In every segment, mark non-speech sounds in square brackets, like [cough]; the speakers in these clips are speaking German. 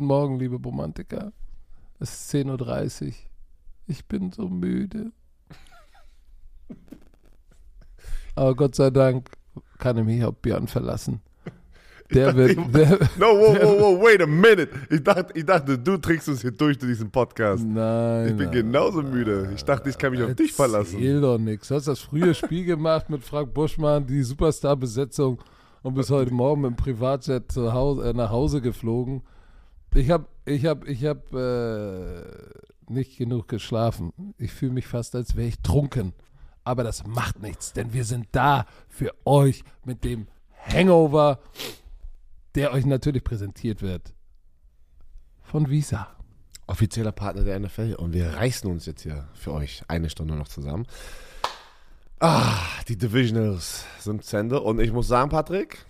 Guten Morgen, liebe Romantiker. Es ist 10.30 Uhr. Ich bin so müde. Aber Gott sei Dank kann ich mich auf Björn verlassen. Der wird. Der, no, wow, wow, wow, wait a minute. Ich dachte, ich dachte, du trinkst uns hier durch durch diesen Podcast. nein. Ich bin nein. genauso müde. Ich dachte, ich kann mich auf dich verlassen. Erzähl doch nichts. Du hast das frühe Spiel gemacht mit Frank Buschmann, die Superstar-Besetzung und bis heute Morgen dem Privatjet zu Hause, äh, nach Hause geflogen. Ich habe ich hab, ich hab, äh, nicht genug geschlafen. Ich fühle mich fast, als wäre ich trunken. Aber das macht nichts, denn wir sind da für euch mit dem Hangover, der euch natürlich präsentiert wird von Visa. Offizieller Partner der NFL. Und wir reißen uns jetzt hier für euch eine Stunde noch zusammen. Ah, die Divisionals sind zu. Und ich muss sagen, Patrick,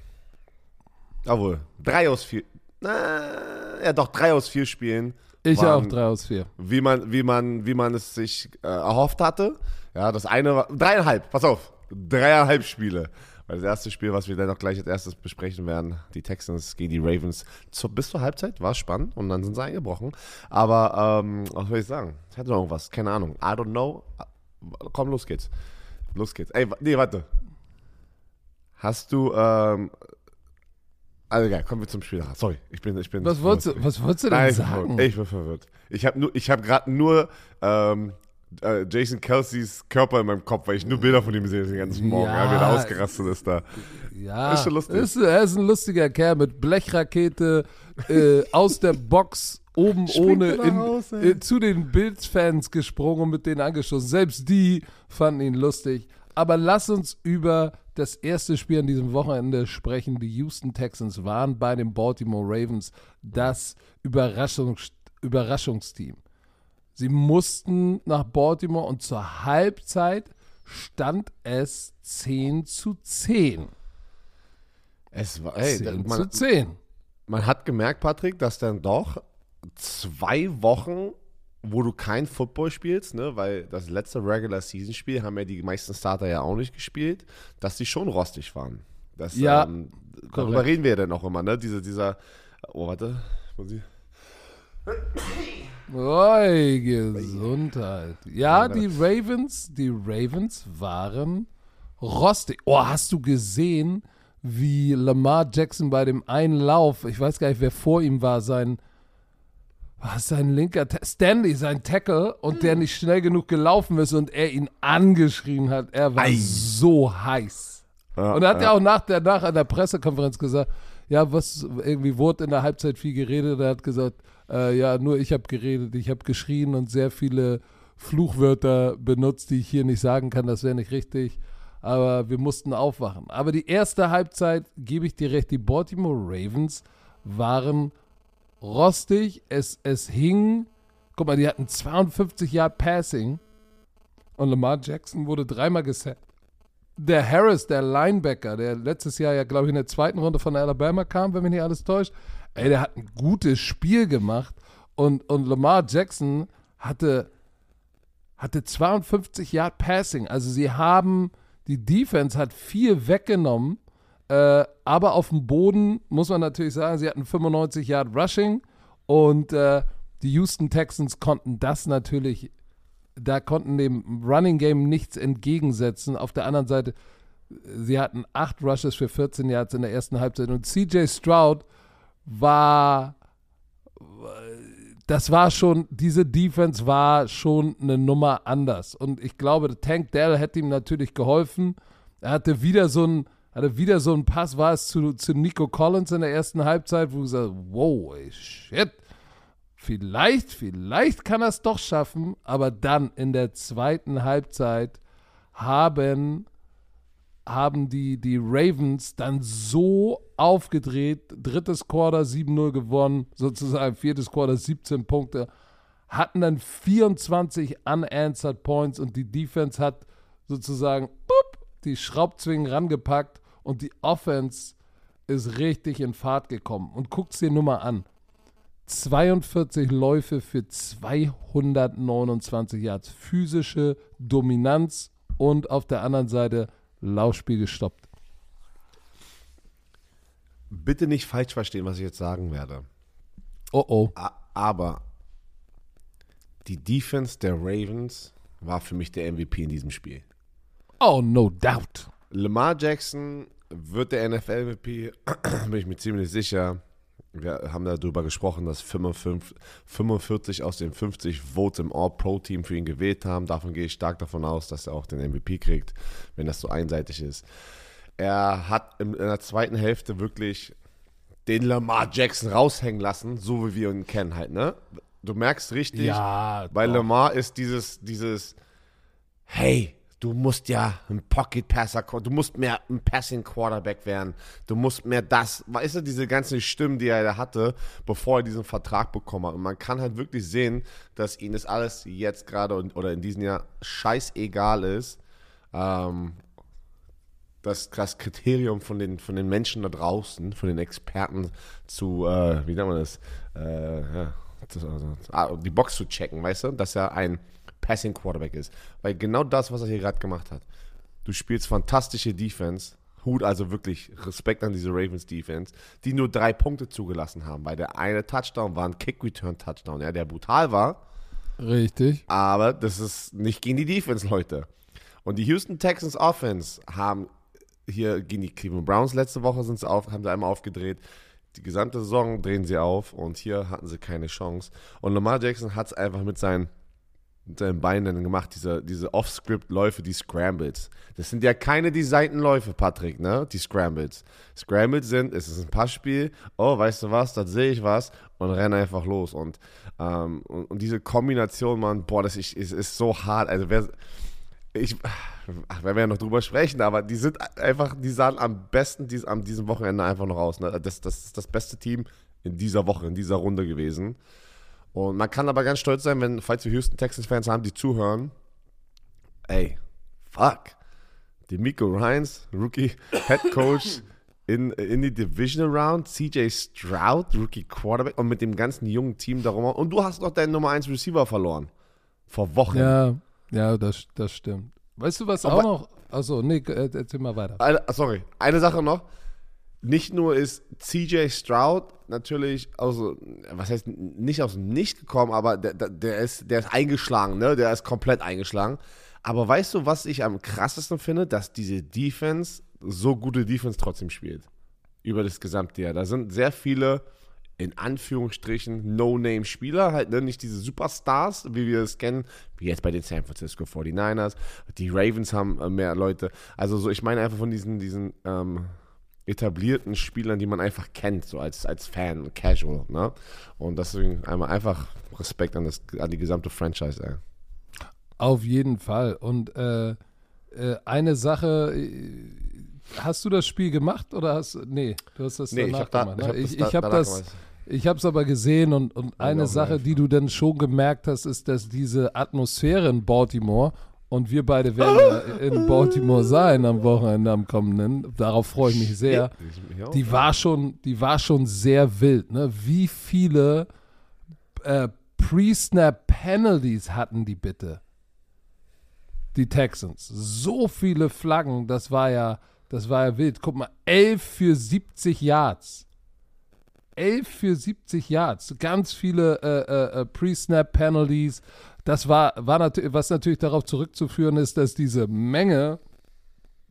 jawohl, drei aus vier. Na, ja, doch, drei aus vier Spielen. Ich waren- auch, drei aus vier. wie man, wie man, wie man es sich äh, erhofft hatte. Ja, das eine war dreieinhalb, pass auf, dreieinhalb Spiele. Weil das erste Spiel, was wir dann noch gleich als erstes besprechen werden, die Texans gegen die Ravens, zu, bis zur Halbzeit war spannend und dann sind sie eingebrochen. Aber ähm, was soll ich sagen? Ich hatte noch irgendwas, keine Ahnung. I don't know. Komm, los geht's. Los geht's. Ey, nee, warte. Hast du, ähm, also ja, kommen wir zum Spiel. Sorry, ich bin, ich bin. Was wolltest du, was wolltest du denn Nein, sagen? Ich bin verwirrt. Ich habe nur, ich habe gerade nur ähm, äh, Jason Kelseys Körper in meinem Kopf, weil ich nur Bilder von ihm sehe den ganzen Morgen. Ja. Ja, wie er ausgerastet ist da. Ja, Ist schon lustig. Ist, er ist ein lustiger Kerl mit Blechrakete äh, aus der Box oben Springt ohne in, Hause? äh, zu den Bills-Fans gesprungen und mit denen angeschossen. Selbst die fanden ihn lustig. Aber lass uns über das erste Spiel an diesem Wochenende sprechen. Die Houston Texans waren bei den Baltimore Ravens das Überraschungs Überraschungsteam. Sie mussten nach Baltimore und zur Halbzeit stand es 10 zu 10. Es war, ey, 10 man, zu 10. man hat gemerkt, Patrick, dass dann doch zwei Wochen, wo du kein Football spielst, ne, weil das letzte Regular Season Spiel haben ja die meisten Starter ja auch nicht gespielt, dass die schon rostig waren. Das, Ja, ähm, darüber korrekt. reden wir ja dann auch immer, ne? Diese, dieser, oh, warte, muss ich, Oi, Gesundheit. Ja, die Ravens, die Ravens waren rostig. Oh, hast du gesehen, wie Lamar Jackson bei dem einen Lauf, ich weiß gar nicht, wer vor ihm war, sein, was sein linker, Ta- Stanley, sein Tackle, und der nicht schnell genug gelaufen ist und er ihn angeschrien hat. Er war Ei. so heiß. Ja, Und er hat ja ja. auch nach der, nach einer Pressekonferenz gesagt, ja, was irgendwie wurde in der Halbzeit viel geredet. Er hat gesagt, äh, ja, nur ich habe geredet, ich habe geschrien und sehr viele Fluchwörter benutzt, die ich hier nicht sagen kann. Das wäre nicht richtig. Aber wir mussten aufwachen. Aber die erste Halbzeit, gebe ich dir recht, die Baltimore Ravens waren rostig. Es, es hing. Guck mal, die hatten 52 Yard Passing. Und Lamar Jackson wurde dreimal gesackt der Harris, der Linebacker, der letztes Jahr ja, glaube ich, in der zweiten Runde von Alabama kam, wenn mich nicht alles täuscht, ey, der hat ein gutes Spiel gemacht und, und Lamar Jackson hatte, hatte 52 Yard Passing. Also sie haben, die Defense hat viel weggenommen, äh, aber auf dem Boden muss man natürlich sagen, sie hatten 95 Yard Rushing und äh, die Houston Texans konnten das natürlich da konnten dem Running Game nichts entgegensetzen. Auf der anderen Seite, sie hatten acht Rushes für 14 Yards in der ersten Halbzeit und CJ Stroud war, das war schon, diese Defense war schon eine Nummer anders. Und ich glaube, Tank Dell hätte ihm natürlich geholfen. Er hatte wieder so ein, hatte wieder so einen Pass, war es zu, zu Nico Collins in der ersten Halbzeit, wo du gesagt wow, ey, shit. Vielleicht, vielleicht kann er es doch schaffen, aber dann in der zweiten Halbzeit haben, haben die, die Ravens dann so aufgedreht, drittes Quarter 7-0 gewonnen, sozusagen viertes Quarter 17 Punkte, hatten dann 24 unanswered Points und die Defense hat sozusagen boop, die Schraubzwingen rangepackt und die Offense ist richtig in Fahrt gekommen. Und guckt's dir nur mal an. 42 Läufe für 229 Yards. Physische Dominanz und auf der anderen Seite Laufspiel gestoppt. Bitte nicht falsch verstehen, was ich jetzt sagen werde. Oh oh. Aber die Defense der Ravens war für mich der MVP in diesem Spiel. Oh, no doubt. Lamar Jackson wird der NFL-MVP, [clears throat] bin ich mir ziemlich sicher. Wir haben darüber gesprochen, dass 55, 45 aus den 50 Votes im All-Pro-Team für ihn gewählt haben. Davon gehe ich stark davon aus, dass er auch den MVP kriegt, wenn das so einseitig ist. Er hat in der zweiten Hälfte wirklich den Lamar Jackson raushängen lassen, so wie wir ihn kennen halt, ne? Du merkst richtig, Ja, bei doch. Lamar ist dieses, dieses, hey, du musst ja ein Pocket Passer, du musst mehr ein Passing Quarterback werden, du musst mehr das, weißt du, diese ganzen Stimmen, die er da hatte, bevor er diesen Vertrag bekommen hat. Und man kann halt wirklich sehen, dass ihm das alles jetzt gerade oder in diesem Jahr scheißegal ist. Ähm, das, das Kriterium von den, von den Menschen da draußen, von den Experten zu, äh, wie nennt man das, äh, ja, das, also, ah, die Box zu checken, weißt du, dass er ein Passing Quarterback ist. Weil genau das, was er hier gerade gemacht hat. Du spielst fantastische Defense, Hut also wirklich Respekt an diese Ravens Defense, die nur drei Punkte zugelassen haben, weil der eine Touchdown war ein Kick-Return-Touchdown, ja, der brutal war, Richtig. aber das ist nicht gegen die Defense, Leute. Und die Houston Texans Offense haben hier gegen die Cleveland Browns letzte Woche sind sie auf, haben sie einmal aufgedreht. Die gesamte Saison drehen sie auf und hier hatten sie keine Chance. Und Lamar Jackson hat es einfach mit seinen, mit seinen Beinen gemacht, diese, diese Off-Script-Läufe, die Scrambles. Das sind ja keine designten Läufe, Patrick, ne? Die Scrambles. Scrambles sind, es ist ein Passspiel, oh, weißt du was, da sehe ich was und renne einfach los. Und, ähm, und, und diese Kombination, Mann, boah, das ist, ist, ist so hart. Also wer, ich, ach, werden wir ja noch drüber sprechen, aber die sind einfach, die sahen am besten dies, an diesem Wochenende einfach noch aus. Ne? Das, das ist das beste Team in dieser Woche, in dieser Runde gewesen. Und man kann aber ganz stolz sein, wenn, falls wir Houston Texans-Fans haben, die zuhören, ey, fuck. Die Miko Ryans, Rookie Head Coach in, in die Divisional Round, CJ Stroud, Rookie Quarterback und mit dem ganzen jungen Team darum. Und du hast noch deinen Nummer 1 Receiver verloren. Vor Wochen. Ja, ja, das, das stimmt. Weißt du, was Aber- auch noch. Achso, nee, äh, erzähl mal weiter. Eine, sorry, eine Sache noch. Nicht nur ist CJ Stroud natürlich, also, was heißt, nicht aus dem Nicht gekommen, aber der, der- ist, der ist eingeschlagen, ne? Der ist komplett eingeschlagen. Aber weißt du, was ich am krassesten finde? Dass diese Defense so gute Defense trotzdem spielt. Über das gesamte Jahr. Da sind sehr viele, in Anführungsstrichen, No-Name-Spieler, halt, ne? Nicht diese Superstars, wie wir es kennen, wie jetzt bei den San Francisco 49ers. Die Ravens haben äh, mehr Leute. Also, so, ich meine einfach von diesen, diesen, ähm, etablierten Spielern, die man einfach kennt, so als, als Fan, casual, ne? Und deswegen einmal einfach Respekt an, das, an die gesamte Franchise, ey. Auf jeden Fall. Und äh, äh, eine Sache, äh, hast du das Spiel gemacht oder hast nee, du hast das Nee, ich danach hab da- gemacht. ich ne? hab ich da- ich habe das, ich habe es aber gesehen und, und eine Sache, die du dann schon gemerkt hast, ist, dass diese Atmosphäre in Baltimore und wir beide werden in Baltimore sein am Wochenende, am kommenden. Darauf freue ich mich sehr. Die war schon, die war schon sehr wild. Ne? Wie viele äh, Pre-Snap-Penalties hatten die bitte? Die Texans. So viele Flaggen, das war ja, das war ja wild. Guck mal, 11 für 70 Yards. 11 für 70 Yards. Ganz viele äh, äh, äh, Pre-Snap-Penalties. Das war, war natürlich, was natürlich darauf zurückzuführen ist, dass diese Menge,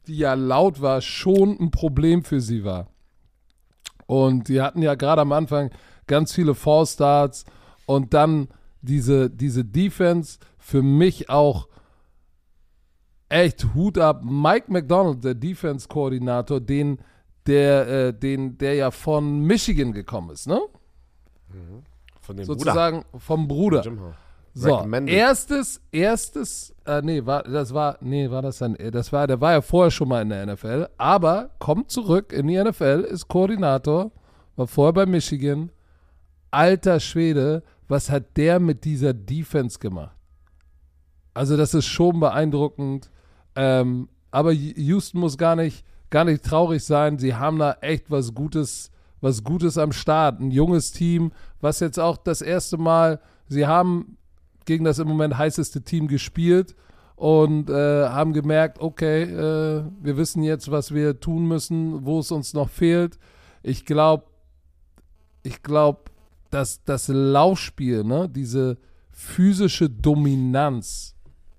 die ja laut war, schon ein Problem für sie war. Und die hatten ja gerade am Anfang ganz viele Fallstarts und dann diese, diese Defense für mich auch echt Hut ab. Mike McDonald, der Defense-Koordinator, den, der, äh, den, der ja von Michigan gekommen ist, ne? von dem Sozusagen vom Bruder. Bruder. So, erstes, erstes, äh, nee, war, das war, nee, war das dann, das war, der war ja vorher schon mal in der NFL, aber kommt zurück in die NFL, ist Koordinator, war vorher bei Michigan. Alter Schwede, was hat der mit dieser Defense gemacht? Also, das ist schon beeindruckend. Ähm, aber Houston muss gar nicht, gar nicht traurig sein. Sie haben da echt was Gutes, was Gutes am Start. Ein junges Team, was jetzt auch das erste Mal, sie haben gegen das im Moment heißeste Team gespielt und äh, haben gemerkt, okay, äh, wir wissen jetzt, was wir tun müssen, wo es uns noch fehlt. Ich glaube, ich glaube, das, das Laufspiel, ne, diese physische Dominanz.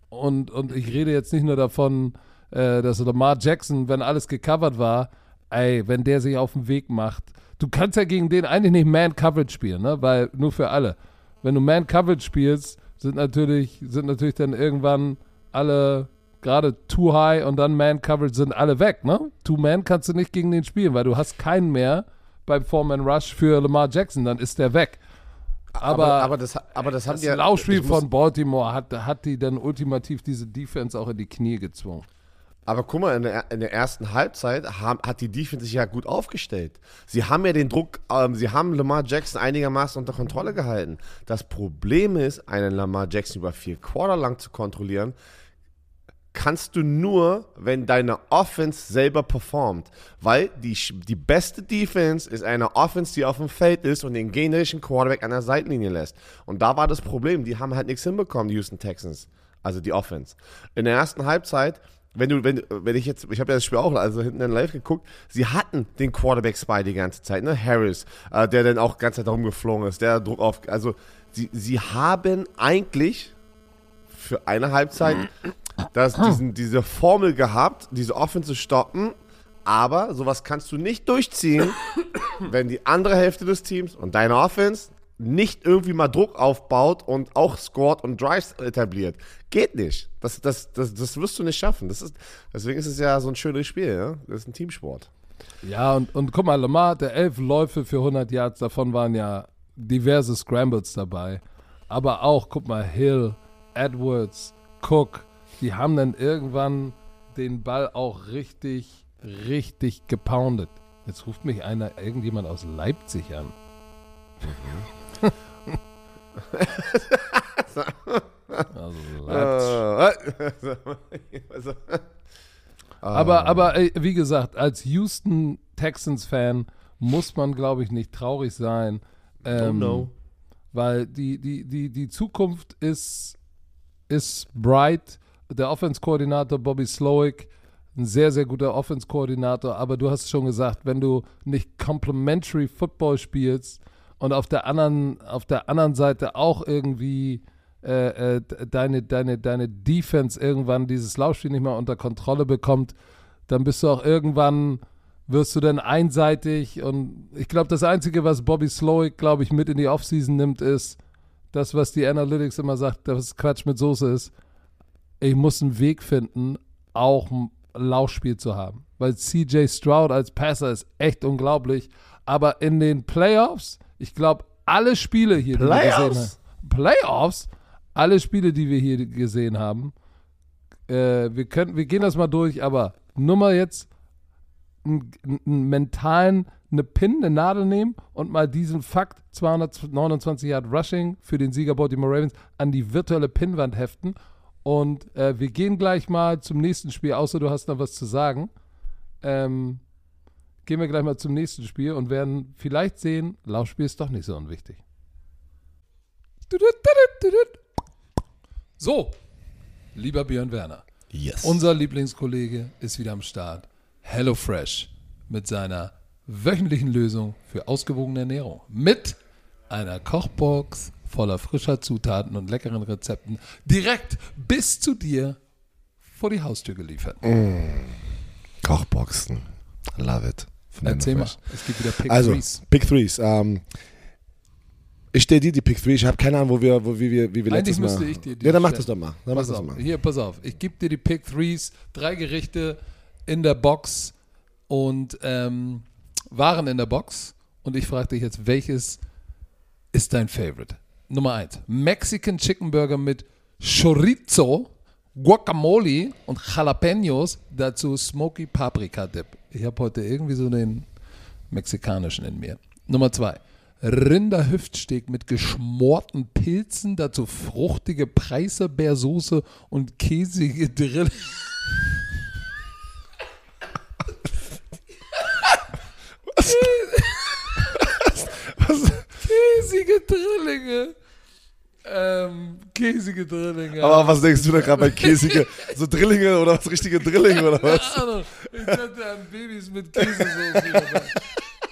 Und, und ich rede jetzt nicht nur davon, äh, dass Lamar Jackson, wenn alles gecovert war, ey, wenn der sich auf den Weg macht. Du kannst ja gegen den eigentlich nicht Man-Coverage spielen, ne? Weil nur für alle. Wenn du Man-Coverage spielst, sind natürlich, sind natürlich dann irgendwann alle gerade Too High und dann Man-Coverage sind alle weg, ne? Two-Man kannst du nicht gegen den spielen, weil du hast keinen mehr beim Foreman Rush für Lamar Jackson, dann ist der weg. Aber, aber, aber das, aber das, haben das die ja- Laufspiel von Baltimore hat, hat die dann ultimativ diese Defense auch in die Knie gezwungen. Aber guck mal, in der, in der ersten Halbzeit haben, hat die Defense sich ja gut aufgestellt. Sie haben ja den Druck, ähm, sie haben Lamar Jackson einigermaßen unter Kontrolle gehalten. Das Problem ist, einen Lamar Jackson über vier Quarter lang zu kontrollieren, kannst du nur, wenn deine Offense selber performt. Weil die, die beste Defense ist eine Offense, die auf dem Feld ist und den generischen Quarterback an der Seitenlinie lässt. Und da war das Problem. Die haben halt nichts hinbekommen, die Houston Texans. Also die Offense. In der ersten Halbzeit, wenn du, wenn, wenn ich jetzt, ich habe ja das Spiel auch also hinten in live geguckt, sie hatten den Quarterback Spy die ganze Zeit, ne? Harris, äh, der dann auch die ganze Zeit rumgeflogen ist, der Druck auf, also sie, sie haben eigentlich für eine Halbzeit das, diesen, diese Formel gehabt, diese Offense zu stoppen, aber sowas kannst du nicht durchziehen, wenn die andere Hälfte des Teams und deine Offense nicht irgendwie mal Druck aufbaut und auch scored und Drives etabliert. Geht nicht. Das, das, das, das wirst du nicht schaffen. Das ist, deswegen ist es ja so ein schönes Spiel. Ja? Das ist ein Teamsport. Ja, und, und guck mal, Lamar hatte elf Läufe für 100 Yards, davon waren ja diverse Scrambles dabei. Aber auch, guck mal, Hill, Edwards, Cook, die haben dann irgendwann den Ball auch richtig, richtig gepoundet. Jetzt ruft mich einer, irgendjemand aus Leipzig an. Also [laughs] Leipzig. Aber, aber ey, wie gesagt, als Houston Texans-Fan muss man, glaube ich, nicht traurig sein. Ähm, no. Weil die, die, die, die Zukunft ist, ist bright. Der Offense-Koordinator Bobby Slowick, ein sehr, sehr guter Offense-Koordinator. Aber du hast schon gesagt, wenn du nicht Complementary Football spielst und auf der anderen, auf der anderen Seite auch irgendwie äh, äh, deine, deine, deine Defense irgendwann dieses Laufspiel nicht mehr unter Kontrolle bekommt, dann bist du auch irgendwann, wirst du dann einseitig und ich glaube, das Einzige, was Bobby Slowick, glaube ich, mit in die Offseason nimmt, ist das, was die Analytics immer sagt, dass Quatsch mit Soße ist. Ich muss einen Weg finden, auch ein Laufspiel zu haben. Weil CJ Stroud als Passer ist echt unglaublich. Aber in den Playoffs, ich glaube, alle Spiele hier, die wir gesehen Playoffs? haben. Playoffs? Alle Spiele, die wir hier gesehen haben. Äh, wir, können, wir gehen das mal durch, aber nur mal jetzt einen, einen mentalen, eine Pin, eine Nadel nehmen und mal diesen Fakt 229 Yard Rushing für den Sieger Baltimore Ravens an die virtuelle Pinnwand heften. Und äh, wir gehen gleich mal zum nächsten Spiel, außer du hast noch was zu sagen. Ähm, gehen wir gleich mal zum nächsten Spiel und werden vielleicht sehen, Laufspiel ist doch nicht so unwichtig. So, lieber Björn Werner. Yes. Unser Lieblingskollege ist wieder am Start. HelloFresh mit seiner wöchentlichen Lösung für ausgewogene Ernährung. Mit einer Kochbox voller frischer Zutaten und leckeren Rezepten direkt bis zu dir vor die Haustür geliefert. Kochboxen. Love it. Von Erzähl mal, es gibt wieder Pick Also, Threes. Pick Threes. Ähm, ich stehe dir die Pick Threes. Ich habe keine Ahnung, wo wir, wo, wie wir, wie wir Eigentlich letztes Mal. müsste ich dir die Ja, dann mach das doch mal. Dann mach Pass das auf, mal. hier, pass auf. Ich gebe dir die Pick Threes, drei Gerichte in der Box und ähm, Waren in der Box. Und ich frage dich jetzt, welches ist dein Favorite? Nummer eins: Mexican Chicken Burger mit Chorizo, Guacamole und Jalapenos. Dazu Smoky Paprika Dip. Ich habe heute irgendwie so den mexikanischen in mir. Nummer zwei. Rinderhüftsteak mit geschmorten Pilzen, dazu fruchtige Preiselbeersoße und käsige Drill. [laughs] Käsige Drillinge. Ähm, käsige Drillinge. Aber was denkst du da gerade bei käsige, so Drillinge oder was, richtige Drillinge oder was? Keine Ahnung. Ich dachte an Babys mit Käsesoße.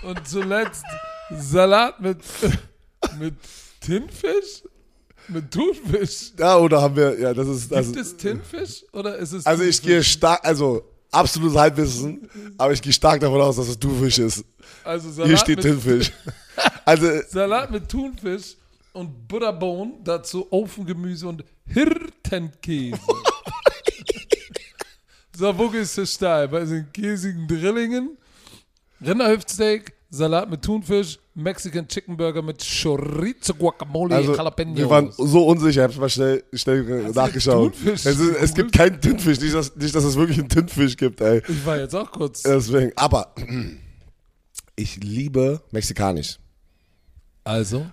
Und zuletzt Salat mit Mit Tinfisch? Mit Thunfisch? Ja, oder haben wir, ja, das ist, also, Gibt es Tinfisch oder ist es also ich gehe stark, also absolutes Halbwissen, aber ich gehe stark davon aus, dass es Thunfisch ist. Also Salat, Hier steht mit, Tinfisch. [laughs] Also, Salat mit Thunfisch und Butterbohnen, dazu Ofengemüse und Hirtenkäse. [laughs] so, wo gehst du steil? Bei den käsigen Drillingen, Rinderhüftsteak, Salat mit Thunfisch, Mexican Chicken Burger mit Chorizo, Guacamole, also Jalapenos. wir waren so unsicher, ich habe mal schnell, schnell nachgeschaut. Es, ist, es gibt keinen Tinfisch, nicht dass, nicht, dass es wirklich einen Tinfisch gibt, ey. ich war jetzt auch kurz. Deswegen, aber [clears throat] ich liebe mexikanisch. Also,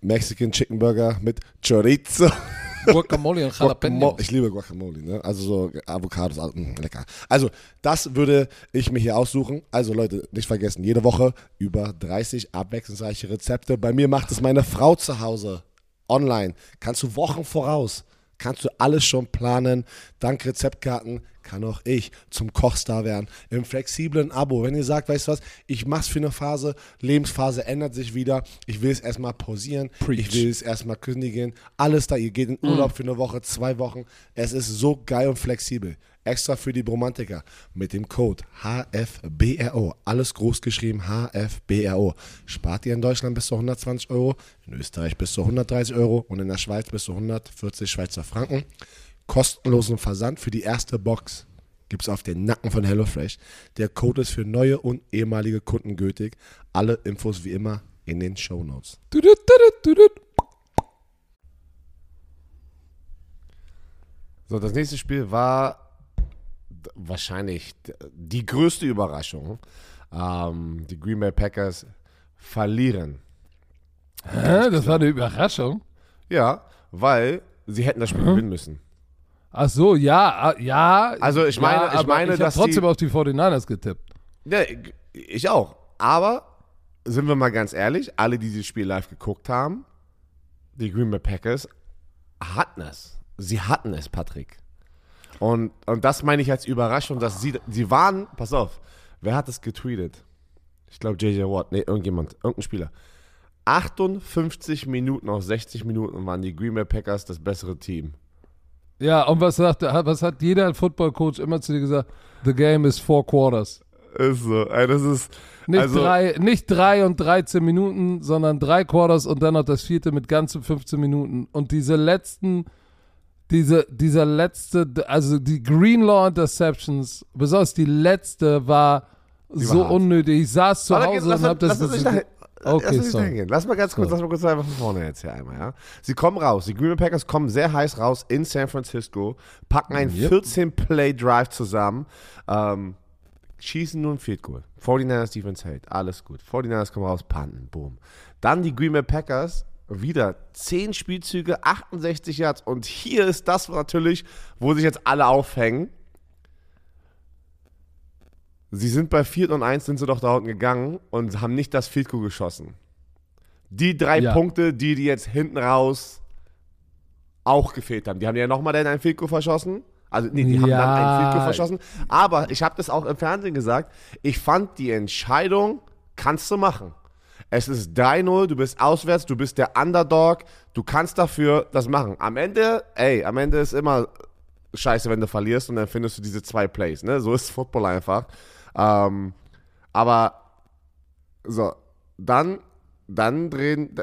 Mexican Chicken Burger mit Chorizo. [laughs] Guacamole und. Jalapenos. Ich liebe Guacamole, ne? Also so Avocados, also, mh, lecker. Also, das würde ich mir hier aussuchen. Also Leute, nicht vergessen, jede Woche über 30 abwechslungsreiche Rezepte. Bei mir macht es meine Frau zu Hause. Online. Kannst du Wochen voraus. Kannst du alles schon planen. Dank Rezeptkarten kann auch ich zum Kochstar werden. Im flexiblen Abo. Wenn ihr sagt, weißt du was, ich mach's für eine Phase, Lebensphase ändert sich wieder. Ich will es erstmal pausieren. Preach. Ich will es erstmal kündigen. Alles da. Ihr geht in Urlaub für eine Woche, zwei Wochen. Es ist so geil und flexibel. Extra für die Bromantiker mit dem Code HFBRO. Alles groß geschrieben HFBRO. Spart ihr in Deutschland bis zu 120 Euro, in Österreich bis zu 130 Euro und in der Schweiz bis zu 140 Schweizer Franken. Kostenlosen Versand für die erste Box gibt es auf den Nacken von HelloFresh. Der Code ist für neue und ehemalige Kunden gültig. Alle Infos wie immer in den Show Notes. So, das nächste Spiel war wahrscheinlich die größte Überraschung. Ähm, die Green Bay Packers verlieren. Hä? Das war eine Überraschung. Ja, weil sie hätten das Spiel gewinnen müssen. Ach so, ja, ah, ja. Also ich meine- ja, ich meine, ich dass trotzdem die- auf die 49ers getippt. Ja, ich auch. Aber sind wir mal ganz ehrlich, alle, die dieses Spiel live geguckt haben, die Green Bay Packers hatten es. Sie hatten es, Patrick. Und, und das meine ich als Überraschung, dass sie, sie waren, pass auf, wer hat es getweetet? Ich glaube JJ Watt, nee, irgendjemand, irgendein Spieler. 58 Minuten aus 60 Minuten waren die Green Bay Packers das bessere Team. Ja, und was sagt, was hat jeder Football-Coach immer zu dir gesagt? The game is four quarters. Ist so, ey, das ist, Nicht, Also- drei, nicht drei und 13 Minuten, sondern drei Quarters und dann noch das vierte mit ganzen 15 Minuten. Und diese letzten, diese, dieser letzte, also die Greenlaw Interceptions, besonders die letzte war so hart. unnötig. Ich saß zu Hause und hab das. lass, uns nicht Okay, lass gehen. Lass mal ganz kurz, So. lass mal kurz einfach von vorne jetzt hier einmal, ja. Sie kommen raus, die Green Bay Packers kommen sehr heiß raus in San Francisco, packen einen Yep. 14-Play-Drive zusammen, ähm, schießen nur ein Field Goal. 49ers Defense hält, alles gut. 49ers kommen raus, panten, boom. Dann die Green Bay Packers, wieder 10 Spielzüge, 68 Yards und hier ist das natürlich, wo sich jetzt alle aufhängen. Sie sind bei 4 und 1 sind sie doch da unten gegangen und haben nicht das Field Goal geschossen. Die drei Ja. Punkte, die die jetzt hinten raus auch gefehlt haben. Die haben ja nochmal dann ein Field Goal verschossen. Also, nee, die haben Ja. dann ein Field Goal verschossen. Aber ich habe das auch im Fernsehen gesagt. Ich fand die Entscheidung, kannst du machen. Es ist 3-0, du bist auswärts, du bist der Underdog, du kannst dafür das machen. Am Ende, ey, am Ende ist immer scheiße, wenn du verlierst und dann findest du diese zwei Plays, ne? So ist Football einfach. Ähm, aber so, dann, dann drehen,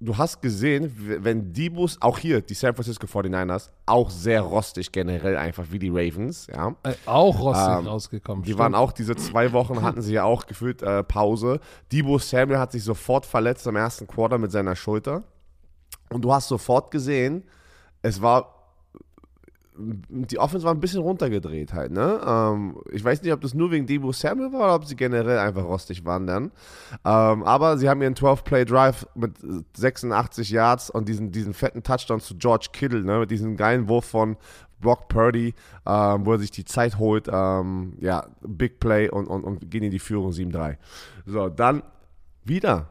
du hast gesehen, wenn die Bus, auch hier, die San Francisco 49ers, auch sehr rostig generell einfach wie die Ravens, ja. Äh, auch rostig Ähm, rausgekommen. Die stimmt. waren auch diese zwei Wochen, [laughs] hatten sie ja auch gefühlt äh, Pause. Debo Samuel hat sich sofort verletzt im ersten Quarter mit seiner Schulter. Und du hast sofort gesehen, es war, die Offense war ein bisschen runtergedreht halt, ne? Ähm, ich weiß nicht, ob das nur wegen Debo Samuel war oder ob sie generell einfach rostig waren dann. Ähm, aber sie haben ihren 12-Play-Drive mit 86 Yards und diesen, diesen fetten Touchdown zu George Kittle, ne? Mit diesem geilen Wurf von Brock Purdy, ähm, wo er sich die Zeit holt. Ähm, ja, Big Play und, und, und gehen in die Führung 7-3. So, dann wieder.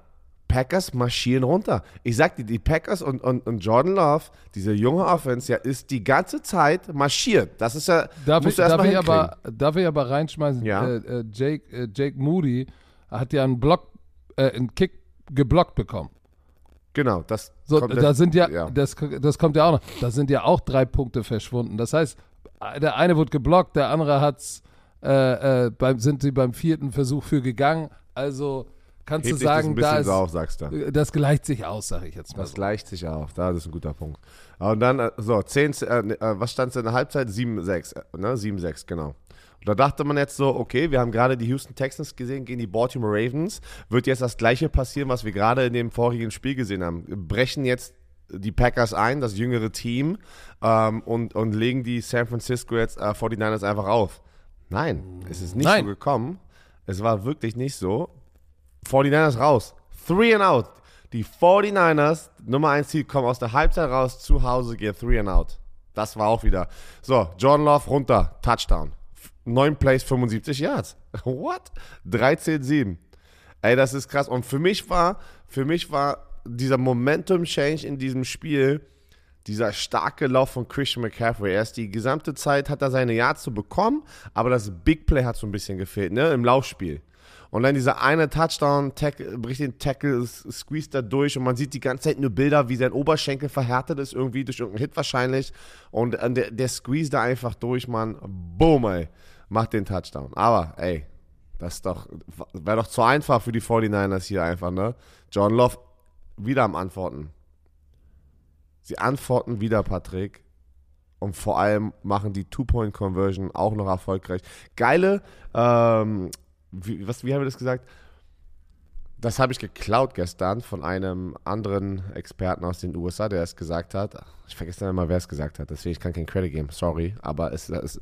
Packers marschieren runter. Ich sag dir, die Packers und, und, und Jordan Love, diese junge Offense, ja, ist die ganze Zeit marschiert. Das ist ja, Darf ich, musst du erst darf, ich aber, darf ich aber reinschmeißen? Ja. Äh, äh, Jake, äh, Jake Moody hat ja einen Block, äh, einen Kick geblockt bekommen. Genau, das So, kommt da sind ja, ja. Das, das kommt ja auch noch, da sind ja auch drei Punkte verschwunden. Das heißt, der eine wurde geblockt, der andere hat's, äh, äh, beim, sind sie beim vierten Versuch für gegangen. Also kannst Hebt du das sagen, ein da ist, auf, sagst du. das gleicht sich aus, sage ich jetzt mal Das so. gleicht sich auf, da ist ein guter Punkt. Und dann, äh, so, 10, äh, äh, was stand es in der Halbzeit? 7-6, äh, ne? 7-6, genau. Und da dachte man jetzt so, okay, wir haben gerade die Houston Texans gesehen gegen die Baltimore Ravens. Wird jetzt das gleiche passieren, was wir gerade in dem vorigen Spiel gesehen haben. Brechen jetzt die Packers ein, das jüngere Team, ähm, und, und legen die San Francisco jetzt äh, 49ers einfach auf. Nein, es ist nicht Nein. so gekommen. Es war wirklich nicht so. 49ers raus. Three and out. Die 49ers, Nummer 1 Ziel, kommen aus der Halbzeit raus, zu Hause, gehen three and out. Das war auch wieder. So, John Love runter, Touchdown. 9 Plays, 75 Yards. [laughs] What? 13-7. Ey, das ist krass. Und für mich war, für mich war dieser Momentum-Change in diesem Spiel, dieser starke Lauf von Christian McCaffrey. Erst die gesamte Zeit hat er seine Yards zu bekommen, aber das Big Play hat so ein bisschen gefehlt, ne, im Laufspiel. Und dann dieser eine Touchdown, Tackle, bricht den Tackle, squeezed da durch und man sieht die ganze Zeit nur Bilder, wie sein Oberschenkel verhärtet ist, irgendwie durch irgendeinen Hit wahrscheinlich. Und äh, der, der squeezed da einfach durch, Mann. Boom, ey. Macht den Touchdown. Aber, ey, das doch, wäre doch zu einfach für die 49ers hier einfach, ne? John Love wieder am Antworten. Sie antworten wieder, Patrick. Und vor allem machen die Two-Point-Conversion auch noch erfolgreich. Geile, ähm, wie, was, wie haben wir das gesagt? Das habe ich geklaut gestern von einem anderen Experten aus den USA, der es gesagt hat. Ich vergesse dann immer, wer es gesagt hat, deswegen ich kann kein Credit geben, sorry. Aber es ist.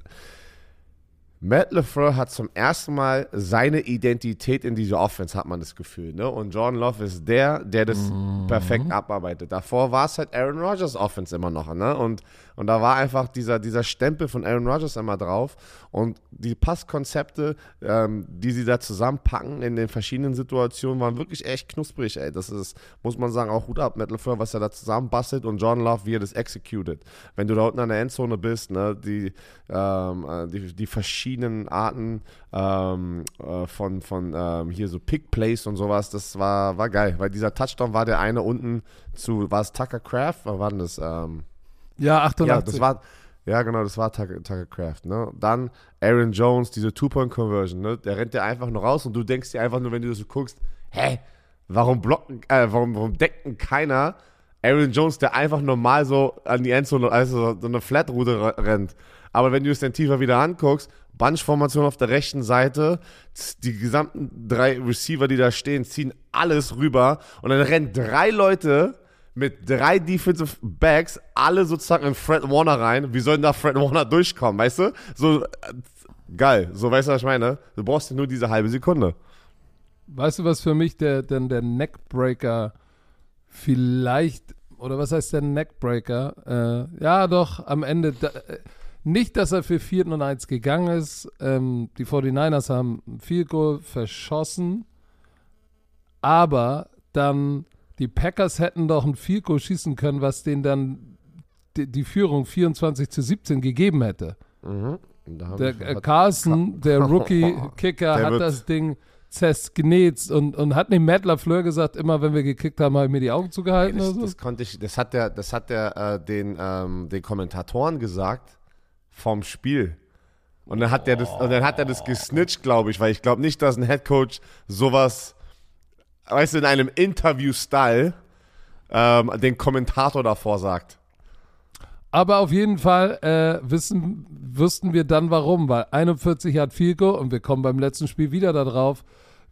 Matt LeFleur hat zum ersten Mal seine Identität in diese Offense, hat man das Gefühl. Ne? Und Jordan Love ist der, der das perfekt abarbeitet. Davor war es halt Aaron Rodgers Offense immer noch. Ne? Und, und da war einfach dieser, dieser Stempel von Aaron Rodgers immer drauf. Und die Passkonzepte, ähm, die sie da zusammenpacken in den verschiedenen Situationen, waren wirklich echt knusprig. Ey. Das ist, muss man sagen, auch Hut ab, Matt LeFleur, was er da zusammenbastelt und Jordan Love, wie er das executed. Wenn du da unten an der Endzone bist, ne, die, ähm, äh, die, die verschiedenen Arten ähm, äh, von, von ähm, hier so Pick Plays und sowas, das war, war geil, weil dieser Touchdown war der eine unten zu, war es Tucker Craft? War denn das? Ähm, Ja, 88. ja, das war, ja genau, das war Tucker, Tucker Craft, ne? Dann Aaron Jones, diese Two-Point-Conversion, ne? Der rennt ja einfach nur raus und du denkst dir einfach nur, wenn du das so guckst, hä, warum blocken, äh, warum, warum decken keiner Aaron Jones, der einfach normal so an die Endzone, also so eine Flat-Route re- rennt. Aber wenn du es dann tiefer wieder anguckst, Bunch-Formation auf der rechten Seite, die gesamten drei Receiver, die da stehen, ziehen alles rüber und dann rennen drei Leute mit drei Defensive Backs, alle sozusagen in Fred Warner rein. Wie soll denn da Fred Warner durchkommen, weißt du? So, äh, geil. So, weißt du, was ich meine? Du brauchst nur diese halbe Sekunde. Weißt du, was für mich der, denn der Neckbreaker vielleicht, oder was heißt der Neckbreaker? Äh, ja, doch, am Ende, da, äh, nicht, dass er für 4 und 1 gegangen ist. Ähm, die 49ers haben Field Goal verschossen, aber dann, die Packers hätten doch ein Goal schießen können, was denen dann die, die Führung 24 zu 17 gegeben hätte. Hab Der äh, Carlson, der [laughs] Rookie-Kicker, hat das Ding zersknetzt und, und hat nicht Matt LaFleur gesagt, immer wenn wir gekickt haben, habe ich mir die Augen zugehalten das, oder so? das konnte ich, das hat der, das hat der äh, den, ähm, den Kommentatoren gesagt vom Spiel. Und dann hat der das, und dann hat er das gesnitcht, glaube ich, weil ich glaube nicht, dass ein Headcoach sowas, weißt du, in einem Interview-Style ähm, den Kommentator davor sagt. Aber auf jeden Fall äh, wissen, wüssten wir dann warum, weil 41 hat Fico und wir kommen beim letzten Spiel wieder darauf,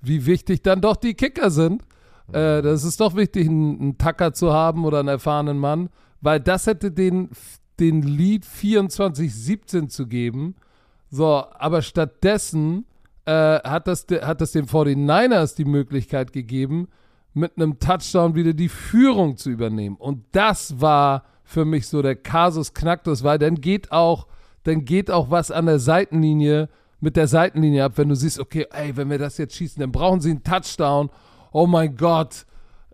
wie wichtig dann doch die Kicker sind. Äh, das ist doch wichtig, einen, einen Tacker zu haben oder einen erfahrenen Mann, weil das hätte den, den Lead 24-17 zu geben. So, aber stattdessen äh, hat, das, hat das den 49ers die Möglichkeit gegeben, mit einem Touchdown wieder die Führung zu übernehmen. Und das war für mich so der Kasus Knacktus, weil dann geht auch, dann geht auch was an der Seitenlinie mit der Seitenlinie ab, wenn du siehst, okay, ey, wenn wir das jetzt schießen, dann brauchen sie einen Touchdown. Oh mein Gott,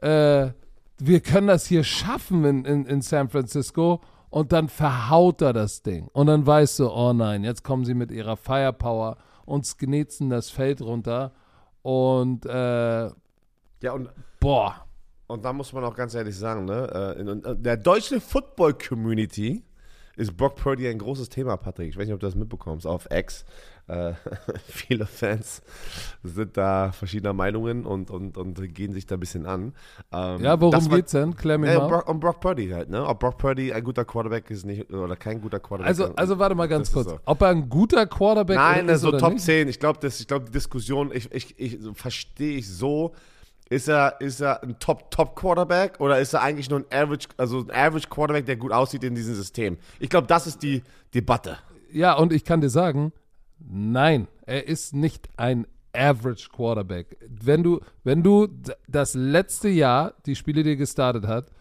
äh, wir können das hier schaffen in, in, in San Francisco. Und dann verhaut er das Ding. Und dann weißt du, oh nein, jetzt kommen sie mit ihrer Firepower und sknetzen das Feld runter. Und äh, Ja, und boah, und da muss man auch ganz ehrlich sagen, ne, äh, in, der deutschen Football-Community ist Brock Purdy ein großes Thema, Patrick. Ich weiß nicht, ob du das mitbekommst. Auf X äh, [laughs] viele Fans sind da verschiedener Meinungen und, und, und gehen sich da ein bisschen an. Ähm, ja, worum war, geht's denn? Klär mir ja, mal. Um Brock, Purdy halt, ne? Ob Brock Purdy ein guter Quarterback ist nicht oder kein guter Quarterback. Also, also warte mal ganz kurz. So. Ob er ein guter Quarterback Nein, ist so oder Top nicht? 10. Ich glaube, glaub, die Diskussion, ich, ich, ich verstehe ich so. Ist er, ist er ein Top-Top-Quarterback oder ist er eigentlich nur ein Average, also ein Average Quarterback, der gut aussieht in diesem System? Ich glaube, das ist die Debatte. Ja, und ich kann dir sagen, nein, er ist nicht ein Average Quarterback. Wenn du, wenn du das letzte Jahr, die Spiele, die er gestartet hat,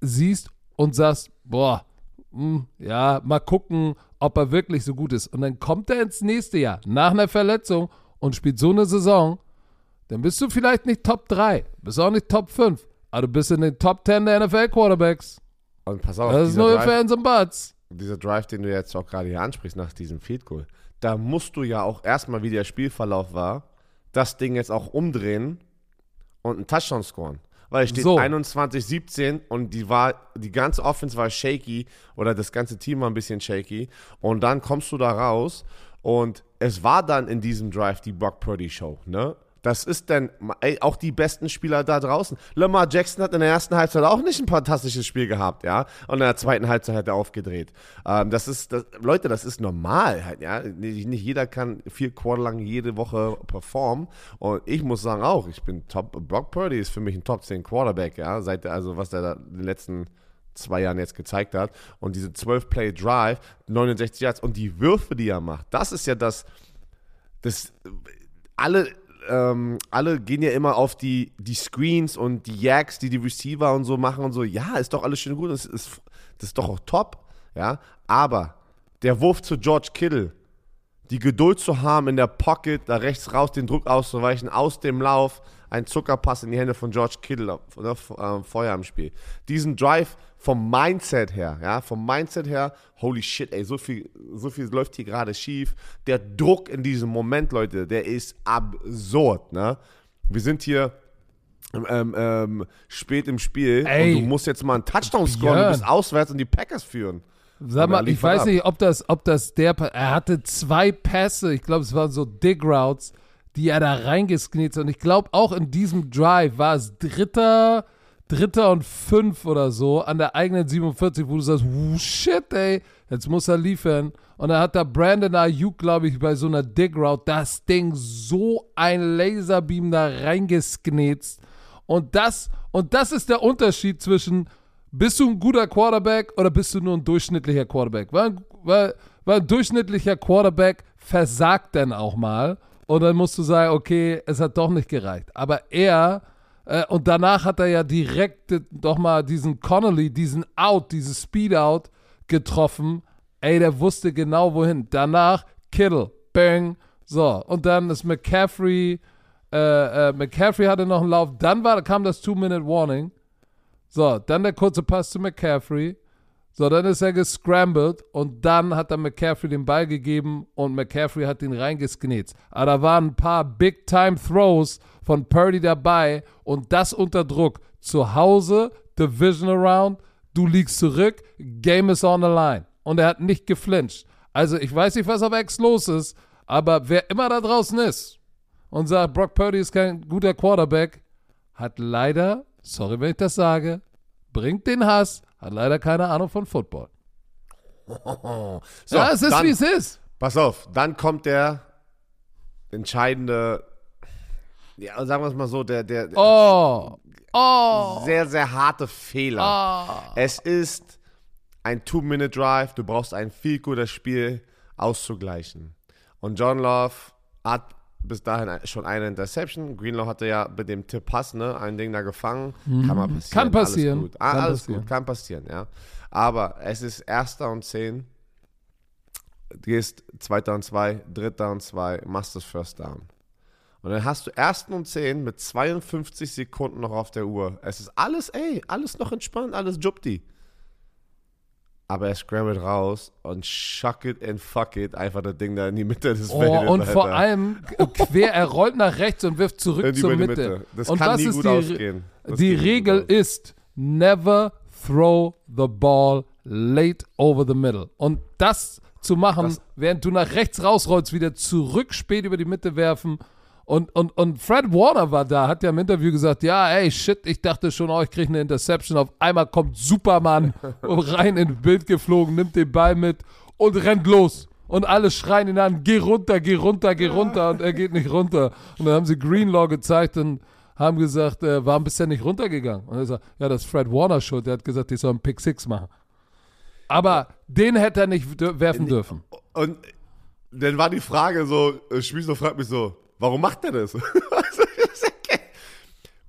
siehst und sagst, boah, mh, hm, ja, mal gucken, ob er wirklich so gut ist. Und dann kommt er ins nächste Jahr nach einer Verletzung und spielt so eine Saison, dann bist du vielleicht nicht Top 3, bist auch nicht Top 5, aber du bist in den Top 10 der NFL Quarterbacks. Und pass auf, das ist nur Fans und Butts. Dieser Drive, den du jetzt auch gerade hier ansprichst nach diesem Field Goal, da musst du ja auch erstmal, wie der Spielverlauf war, das Ding jetzt auch umdrehen und einen Touchdown scoren. Weil es steht so. 21-17 und die war, die ganze Offense war shaky oder das ganze Team war ein bisschen shaky. Und dann kommst du da raus und es war dann in diesem Drive die Brock Purdy Show, ne? Das ist denn ey, auch die besten Spieler da draußen. Lamar Jackson hat in der ersten Halbzeit auch nicht ein fantastisches Spiel gehabt, ja. Und in der zweiten Halbzeit hat er aufgedreht. Ähm, das ist, das, Leute, das ist normal halt, ja. Nicht, nicht, jeder kann vier Quarter lang jede Woche performen. Und ich muss sagen auch, ich bin Top. Brock Purdy ist für mich ein Top 10 Quarterback, ja. Seit, also was der da in den letzten zwei Jahren jetzt gezeigt hat. Und diese 12-Play-Drive, 69 Yards und die Würfe, die er macht, das ist ja das, das alle ähm, alle gehen ja immer auf die, die Screens und die Jacks, die die Receiver und so machen und so. Ja, ist doch alles schön gut, das ist, das ist doch auch top. Ja, aber der Wurf zu George Kittle, die Geduld zu haben in der Pocket, da rechts raus den Druck auszuweichen, aus dem Lauf, ein Zuckerpass in die Hände von George Kittle oder, äh, vorher im Spiel. Diesen Drive vom Mindset her, ja, vom Mindset her, holy shit, ey, so viel, so viel läuft hier gerade schief. Der Druck in diesem Moment, Leute, der ist absurd, ne? Wir sind hier ähm, ähm, spät im Spiel ey, und du musst jetzt mal einen Touchdown scoren, du bist auswärts und die Packers führen. Sag mal, ich weiß ab. nicht, ob das, ob das der, er hatte zwei Pässe, ich glaube, es waren so Dig Routes, die er da reingeskniet hat. Und ich glaube, auch in diesem Drive war es dritter, dritter und fünf oder so an der eigenen 47, wo du sagst, shit, ey, jetzt muss er liefern. Und dann hat da Brandon Ayuk, glaube ich, bei so einer Dig Route das Ding so ein Laserbeam da reingesknetzt. Und das, und das ist der Unterschied zwischen, bist du ein guter Quarterback oder bist du nur ein durchschnittlicher Quarterback? Weil, weil, weil ein durchschnittlicher Quarterback versagt dann auch mal. Und dann musst du sagen, okay, es hat doch nicht gereicht. Aber er, und danach hat er ja direkt doch mal diesen Connolly, diesen Out, dieses Speed-Out getroffen. Ey, der wusste genau wohin. Danach Kittle, bang. So, und dann ist McCaffrey, äh, äh, McCaffrey hatte noch einen Lauf. Dann war, kam das Two-Minute-Warning. So, dann der kurze Pass zu McCaffrey. So, dann ist er gescrambled und dann hat er McCaffrey den Ball gegeben und McCaffrey hat ihn reingesknetzt. Aber da waren ein paar Big-Time-Throws von Purdy dabei und das unter Druck. Zu Hause, Division Around, du liegst zurück, Game is on the line. Und er hat nicht geflincht. Also ich weiß nicht, was auf X los ist, aber wer immer da draußen ist und sagt, Brock Purdy ist kein guter Quarterback, hat leider, sorry, wenn ich das sage, bringt den Hass, hat leider keine Ahnung von Football. [laughs] so, ja, es ist wie es ist. Pass auf, dann kommt der entscheidende, ja, sagen wir es mal so, der, der oh. Oh. sehr, sehr harte Fehler. Oh. Es ist ein Two-Minute-Drive, du brauchst ein viel gutes Spiel auszugleichen. Und John Love hat bis dahin schon eine Interception. Greenlaw hatte ja mit dem Tipp-Pass ne, ein Ding da gefangen. Mhm. Kann mal passieren. Kann passieren. Alles, gut. Ah, kann alles passieren. gut, kann passieren, ja. Aber es ist erster und zehn. Du gehst zweiter und zwei, dritter und zwei, machst das First Down. Und dann hast du ersten und zehn mit 52 Sekunden noch auf der Uhr. Es ist alles, ey, alles noch entspannt, alles Jupti. aber er scrambled raus und shuck it and fuck it, einfach das Ding da in die Mitte des Oh, Feldes. und Alter. vor allem äh, quer, er rollt nach rechts und wirft zurück zur Mitte. Mitte. Das und kann was nie ist gut die, ausgehen. Das die Regel ist, never throw the ball late over the middle. Und das zu machen, Das- während du nach rechts rausrollst, wieder zurück spät über die Mitte werfen. Und, und, und Fred Warner war da, hat ja im Interview gesagt, ja, ey, shit, ich dachte schon, oh, ich kriege eine Interception. Auf einmal kommt Superman [laughs] rein ins Bild geflogen, nimmt den Ball mit und rennt los. Und alle schreien ihn an, geh runter, geh runter, geh runter. Und er geht nicht runter. Und dann haben sie Greenlaw gezeigt und haben gesagt, äh, warum bist du denn nicht runtergegangen? Und er sagt, ja, das ist Fred Warner schuld. Der hat gesagt, ich soll einen Pick Six machen. Aber den hätte er nicht werfen dürfen. Und dann war die Frage so, äh, Schmieso fragt mich so, warum macht er das? [laughs] Also,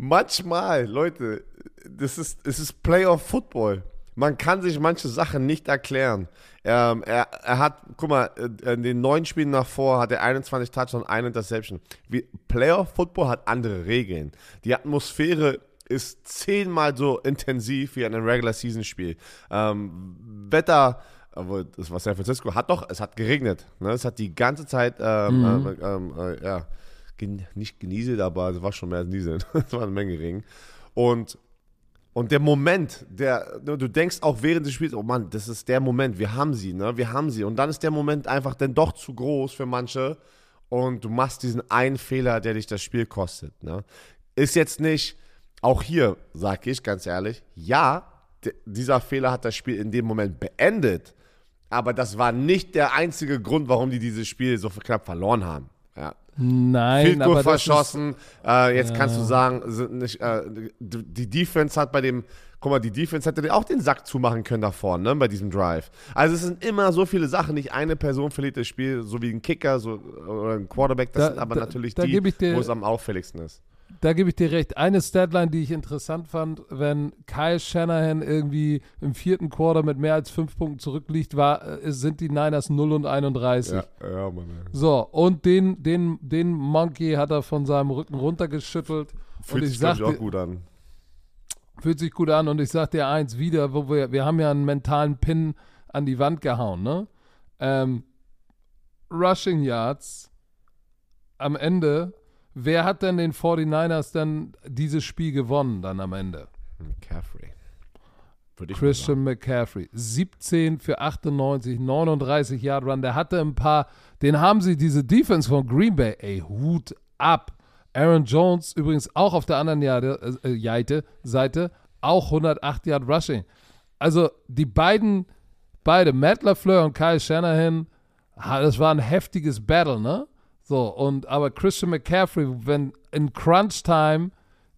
Manchmal, Leute, das ist, es ist Playoff Football. Man kann sich manche Sachen nicht erklären. Ähm, er, er hat, guck mal, äh, in den neun Spielen davor hat er 21 Touchdowns und eine Interception. Wie, Playoff Football hat andere Regeln. Die Atmosphäre ist zehnmal so intensiv wie ein Regular Season Spiel. Ähm, Wetter, aber das war San Francisco, hat doch, es hat geregnet. Ne? Es hat die ganze Zeit, ähm, äh, ähm, äh, ja, gen nicht genieselt, aber es war schon mehr als nieseln. [laughs] es war eine Menge Regen. Und und der Moment, der, du denkst auch während des Spiels, oh Mann, das ist der Moment, wir haben sie, ne? Wir haben sie. Und dann ist der Moment einfach dann doch zu groß für manche. Und du machst diesen einen Fehler, der dich das Spiel kostet. Ne? Ist jetzt nicht, auch hier sage ich ganz ehrlich, ja, dieser Fehler hat das Spiel in dem Moment beendet. Aber das war nicht der einzige Grund, warum die dieses Spiel so knapp verloren haben. Ja. Nein, Field Goal aber das ist, verschossen. Äh, jetzt kannst du sagen, nicht, äh, die Defense hat bei dem, guck mal, die Defense hätte auch den Sack zumachen können da vorne, ne, bei diesem Drive. Also es sind immer so viele Sachen. Nicht eine Person verliert das Spiel, so wie ein Kicker so, oder ein Quarterback. Das Da- sind aber da- natürlich da die, wo es am auffälligsten ist. Da gebe ich dir recht. Eine Statline, die ich interessant fand, wenn Kyle Shanahan irgendwie im vierten Quarter mit mehr als fünf Punkten zurückliegt, war, äh, sind die Niners 0 und 31. ja, Mann. So, und den, den, den Monkey hat er von seinem Rücken runtergeschüttelt. Fühlt und sich, sagte, auch gut an. fühlt sich gut an. Und ich sag dir eins wieder, wo wir, wir haben ja einen mentalen Pin an die Wand gehauen, ne? Ähm, Rushing Yards am Ende. Wer hat denn den 49ers dann dieses Spiel gewonnen dann am Ende? McCaffrey. Christian McCaffrey. 17 für 98, 39 Yard Run. Der hatte ein paar, den haben sie, diese Defense von Green Bay, ey, Hut ab. Aaron Jones übrigens auch auf der anderen Jade, äh, Seite, Seite, auch 108 Yard Rushing. Also die beiden, beide, Matt LaFleur und Kyle Shanahan, ha, das war ein heftiges Battle, ne? So, und aber Christian McCaffrey, wenn in Crunch Time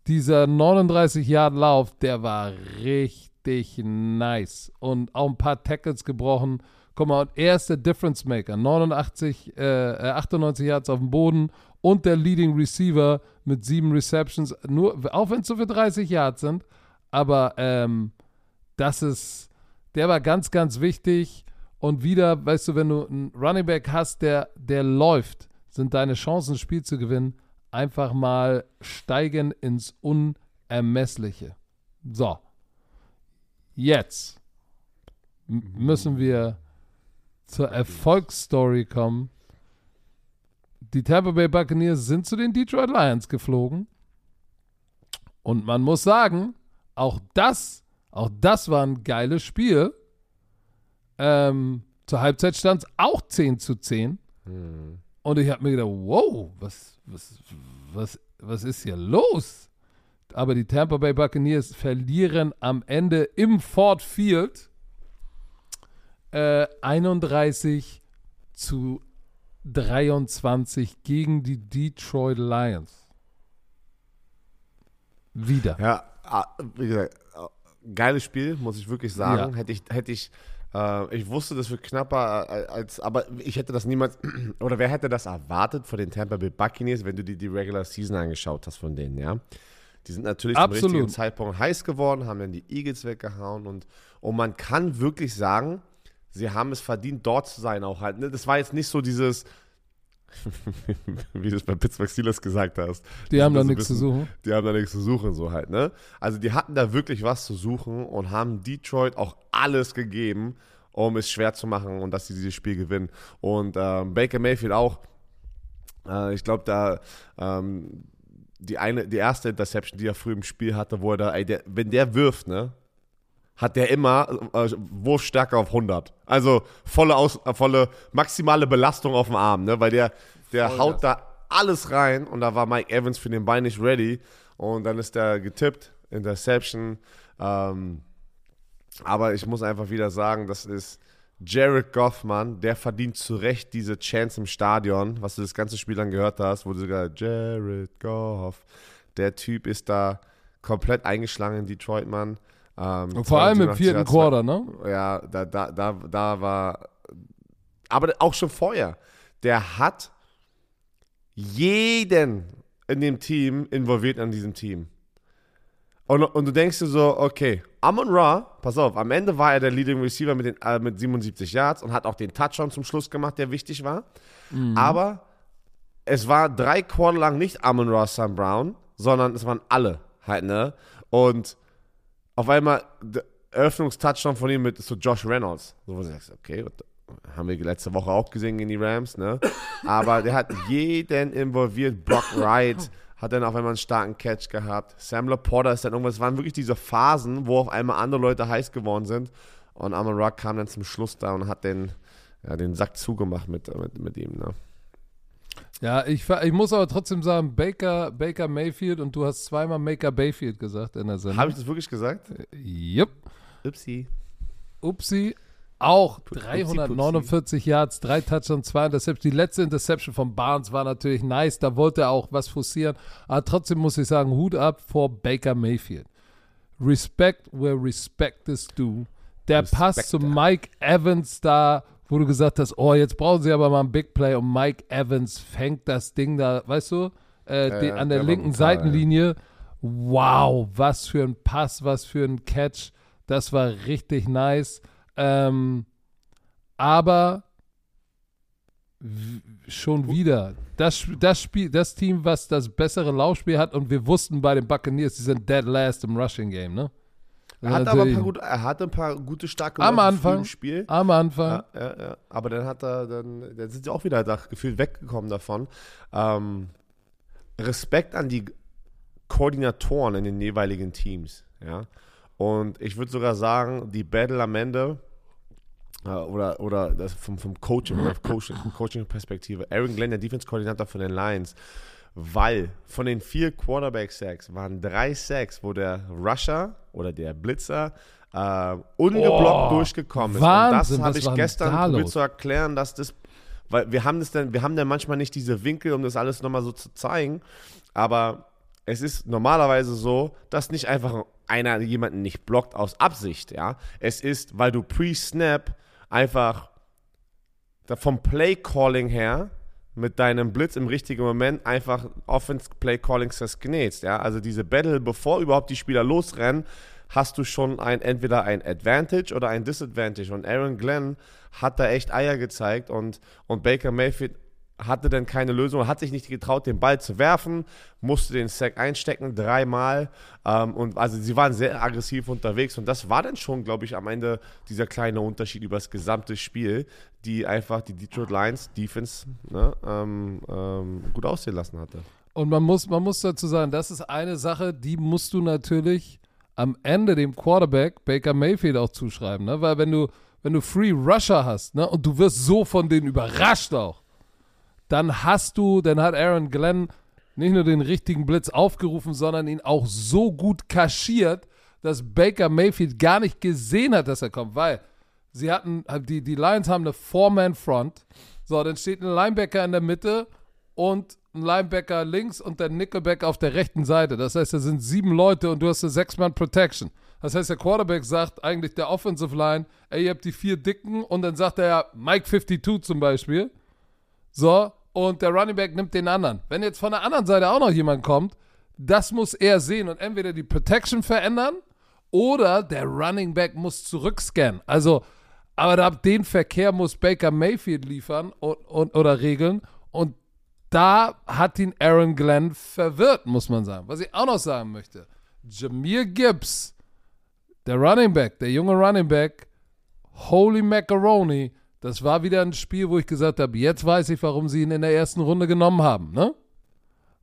dieser 39 Yard Lauf, der war richtig nice und auch ein paar Tackles gebrochen. Guck mal, und er ist der Difference Maker. 89, äh, äh, 98 Yards auf dem Boden und der Leading Receiver mit sieben Receptions, nur, auch wenn es so für 30 Yards sind. Aber ähm, das ist, der war ganz, ganz wichtig. Und wieder, weißt du, wenn du einen Running Back hast, der, der läuft, sind deine Chancen, ein Spiel zu gewinnen, einfach mal steigen ins Unermessliche. So. Jetzt müssen wir zur Erfolgsstory kommen. Die Tampa Bay Buccaneers sind zu den Detroit Lions geflogen. Und man muss sagen, auch das, auch das war ein geiles Spiel. Ähm, zur Halbzeit stand es auch 10 zu 10. Und ich habe mir gedacht, wow, was, was, was, was ist hier los? Aber die Tampa Bay Buccaneers verlieren am Ende im Ford Field äh, 31 zu 23 gegen die Detroit Lions. Wieder. Ja, ah, wie gesagt, geiles Spiel, muss ich wirklich sagen. Ja. Hätte ich, hätte ich, äh, ich wusste, das wird knapper äh, als, aber ich hätte das niemals, [clears throat] oder wer hätte das erwartet von den Tampa Bay Buccaneers, wenn du dir die Regular Season angeschaut hast von denen, ja? Die sind natürlich zum Absolut. richtigen Zeitpunkt heiß geworden, haben dann die Eagles weggehauen und, und man kann wirklich sagen, sie haben es verdient, dort zu sein auch halt. Ne? Das war jetzt nicht so dieses, [laughs] wie du es bei Pittsburgh Steelers gesagt hast. Die haben da nichts zu suchen. Die haben da nichts zu suchen, so halt, ne? Also die hatten da wirklich was zu suchen und haben Detroit auch alles gegeben, um es schwer zu machen und dass sie dieses Spiel gewinnen. Und ähm, Baker Mayfield auch. Äh, ich glaube, da ähm, die eine, die erste Interception, die er früh im Spiel hatte, wo er da, ey, der, wenn der wirft, ne? Hat der immer äh, Wurfstärke auf 100. Also volle, Aus, äh, volle maximale Belastung auf dem Arm, ne? Weil der, der haut da alles rein und da war Mike Evans für den Bein nicht ready und dann ist der getippt, Interception. Ähm, aber ich muss einfach wieder sagen, das ist Jared Goffman, der verdient zu Recht diese Chance im Stadion, was du das ganze Spiel dann gehört hast, wo du sogar Jared Goff, der Typ ist da komplett eingeschlagen in Detroit, Mann. Ähm, Und vor allem im 82 vierten Quarter, ne? ja, da, da, da, da war. Aber auch schon vorher. Der hat jeden in dem Team involviert an diesem Team. Und, und du denkst dir so, okay, Amon Ra, pass auf, am Ende war er der Leading Receiver mit, den, äh, mit 77 Yards und hat auch den Touchdown zum Schluss gemacht, der wichtig war. Aber es war drei Quarter lang nicht Amon Ra Sam Brown, sondern es waren alle halt, ne? Und auf einmal der Eröffnungstouchdown von ihm mit so Josh Reynolds. So, wo du sagst, okay, haben wir letzte Woche auch gesehen in die Rams, ne? Aber der hat jeden involviert. Brock Wright hat dann auf einmal einen starken Catch gehabt. Sam Laporta ist dann irgendwas. Es waren wirklich diese Phasen, wo auf einmal andere Leute heiß geworden sind. Und Amon Rock kam dann zum Schluss da und hat den, ja, den Sack zugemacht mit, mit, mit ihm, ne? Ja, ich, ich muss aber trotzdem sagen, Baker, Baker Mayfield und du hast zweimal Maker Bayfield gesagt in der Sendung. Habe ich das wirklich gesagt? Yep. Upsi. Upsi. Auch Upsi, 349 Yards, drei Touchdowns, zwei Interceptions. Die letzte Interception von Barnes war natürlich nice. Da wollte er auch was forcieren. Aber trotzdem muss ich sagen, Hut ab vor Baker Mayfield. Respect where respect is due. Der Respect, Pass zu. Mike Evans da, wo du gesagt hast, oh, jetzt brauchen sie aber mal einen Big Play und Mike Evans fängt das Ding da, weißt du, äh, Ja, die, an der der linken brutal. Seitenlinie. Wow, was für ein Pass, was für ein Catch. Das war richtig nice. Ähm, aber schon wieder, das, das, Spiel, das Team, was das bessere Laufspiel hat, und wir wussten bei den Buccaneers, die sind dead last im Rushing Game, ne? Er hatte aber ein paar, gute, er hatte ein paar gute, starke Am Anfang. im Spiel. Am Anfang. Ja, ja, ja. Aber dann hat er, dann, dann sind sie auch wieder da gefühlt weggekommen davon. Ähm, Respekt an die Koordinatoren in den jeweiligen Teams, ja. Und ich würde sogar sagen, die Battle am Ende äh, oder, oder das vom, vom Coaching, oder Coaching, Coaching-Perspektive, Aaron Glenn, der Defense-Koordinator von den Lions, weil von den vier Quarterback-Sacks waren drei Sacks, wo der Rusher oder der Blitzer äh, ungeblockt Oh, durchgekommen ist. Wahnsinn, und das habe ich gestern probiert zu erklären, dass das, weil wir haben das dann, wir haben dann manchmal nicht diese Winkel, um das alles nochmal so zu zeigen, aber es ist normalerweise so, dass nicht einfach einer jemanden nicht blockt aus Absicht, ja. Es ist, weil du pre-Snap einfach da vom Play-Calling her mit deinem Blitz im richtigen Moment einfach Offense-Play-Calling genähst, ja. Also diese Battle, bevor überhaupt die Spieler losrennen, hast du schon ein, entweder ein Advantage oder ein Disadvantage. Und Aaron Glenn hat da echt Eier gezeigt und, und Baker Mayfield hatte dann keine Lösung, hat sich nicht getraut, den Ball zu werfen, musste den Sack einstecken, dreimal. Ähm, und also sie waren sehr aggressiv unterwegs und das war dann schon, glaube ich, am Ende dieser kleine Unterschied über das gesamte Spiel, die einfach die Detroit Lions Defense ne, ähm, ähm, gut aussehen lassen hatte. Und man muss, man muss dazu sagen, das ist eine Sache, die musst du natürlich am Ende dem Quarterback Baker Mayfield auch zuschreiben, ne? Weil wenn du, wenn du Free Rusher hast, ne, und du wirst so von denen überrascht auch, dann hast du, dann hat Aaron Glenn nicht nur den richtigen Blitz aufgerufen, sondern ihn auch so gut kaschiert, dass Baker Mayfield gar nicht gesehen hat, dass er kommt, weil sie hatten, die, die Lions haben eine Four-Man-Front. So, dann steht ein Linebacker in der Mitte und ein Linebacker links und der Nickelback auf der rechten Seite. Das heißt, da sind sieben Leute und du hast eine Sechs-Mann-Protection. Das heißt, der Quarterback sagt eigentlich der Offensive Line, ey, ihr habt die vier Dicken und dann sagt er ja Mike 52 zum Beispiel. So, und der Running Back nimmt den anderen. Wenn jetzt von der anderen Seite auch noch jemand kommt, das muss er sehen und entweder die Protection verändern oder der Running Back muss zurückscannen. Also, aber da, den Verkehr muss Baker Mayfield liefern und, und, oder regeln und da hat ihn Aaron Glenn verwirrt, muss man sagen. Was ich auch noch sagen möchte, Jameer Gibbs, der Running Back, der junge Running Back, Holy Macaroni, das war wieder ein Spiel, wo ich gesagt habe, jetzt weiß ich, warum sie ihn in der ersten Runde genommen haben, ne?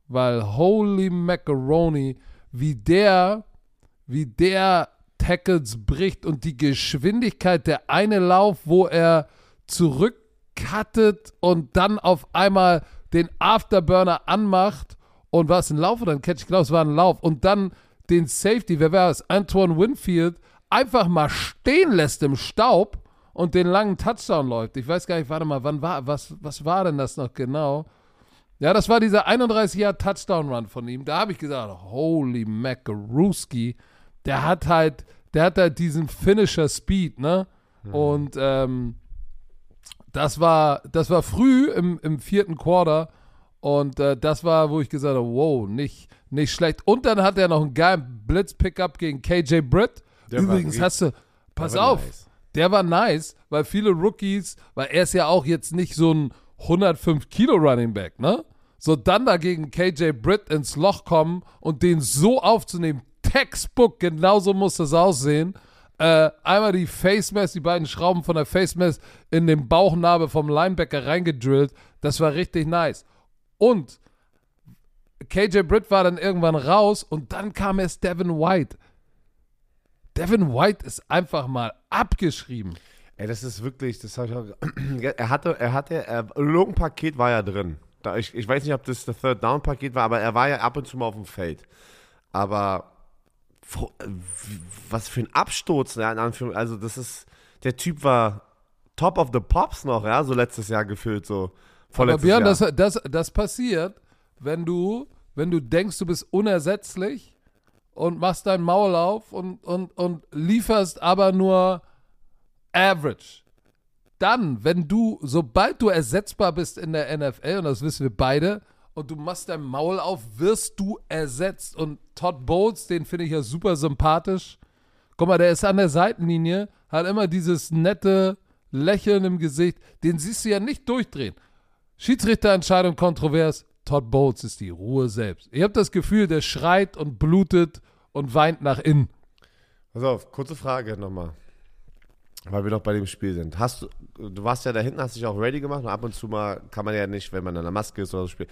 Weil Holy Macaroni, wie der, wie der Tackles bricht und die Geschwindigkeit, der eine Lauf, wo er zurückcuttet und dann auf einmal den Afterburner anmacht und war es ein Lauf oder ein Catch? Ich glaube, es war ein Lauf und dann den Safety, wer war es? Antoine Winfield einfach mal stehen lässt im Staub und den langen Touchdown läuft. Ich weiß gar nicht, warte mal, wann war, was, was war denn das noch genau? Ja, das war dieser 31 Jahr Touchdown Run von ihm. Da habe ich gesagt, holy Macaruski, der hat halt, der hat halt diesen Finisher Speed, ne? Mhm. Und ähm, das war, das war früh im, im vierten Quarter und äh, das war, wo ich gesagt habe, wow, nicht, nicht schlecht. Und dann hat er noch einen geilen Blitz-Pickup gegen KJ Britt. Der Übrigens hast du, pass auf, nice. Der war nice, weil viele Rookies, weil er ist ja auch jetzt nicht so ein 105 Kilo Running Back, ne? So dann dagegen KJ Britt ins Loch kommen und den so aufzunehmen, Textbook, genauso muss das aussehen. Äh, einmal die Face Mask, die beiden Schrauben von der Face Mask in den Bauchnabel vom Linebacker reingedrillt. Das war richtig nice. Und KJ Britt war dann irgendwann raus und dann kam erst Devin White. Devin White ist einfach mal abgeschrieben. Ey, das ist wirklich, das habe ich auch. [clears throat] er hatte, er hatte, er, irgendein Paket war ja drin. Ich, ich weiß nicht, ob das das Third Down Paket war, aber er war ja ab und zu mal auf dem Feld. Aber was für ein Absturz, ja, in Anführungszeichen. Also, das ist, der Typ war top of the pops noch, ja, so letztes Jahr gefühlt, so. Aber Björn, Jahr. Das, das, das passiert, wenn du, wenn du denkst, du bist unersetzlich und machst dein Maul auf und, und, und lieferst aber nur average. Dann, wenn du, sobald du ersetzbar bist in der NFL, und das wissen wir beide, und du machst dein Maul auf, wirst du ersetzt. Und Todd Bowles, den finde ich ja super sympathisch. Guck mal, der ist an der Seitenlinie, hat immer dieses nette Lächeln im Gesicht. Den siehst du ja nicht durchdrehen. Schiedsrichterentscheidung kontrovers. Todd Bowles ist die Ruhe selbst. Ich habe das Gefühl, der schreit und blutet und weint nach innen. Pass auf, kurze Frage nochmal. Weil wir doch bei dem Spiel sind. Hast du, du warst ja da hinten, hast dich auch ready gemacht und ab und zu mal kann man ja nicht, wenn man in der Maske ist oder so spielt,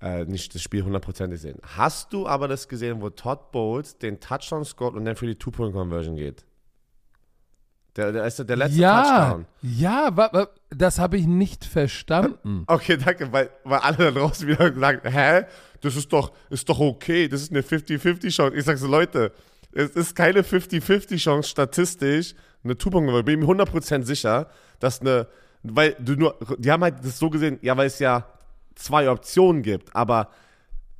äh, nicht das Spiel hundertprozentig sehen. Hast du aber das gesehen, wo Todd Bowles den Touchdown scored und dann für die Two-Point-Conversion geht? Der, der ist der letzte ja, Touchdown. Ja, das habe ich nicht verstanden. Okay, danke, weil, weil alle da draußen wieder sagen, hä? Das ist doch, ist doch okay, das ist eine 50-50-Chance. Ich sage so, Leute, es ist keine 50-50-Chance statistisch, eine Two-Point-Conversion. Bin mir 100% sicher, dass eine, weil du nur, die haben halt das so gesehen, ja, weil es ja zwei Optionen gibt, aber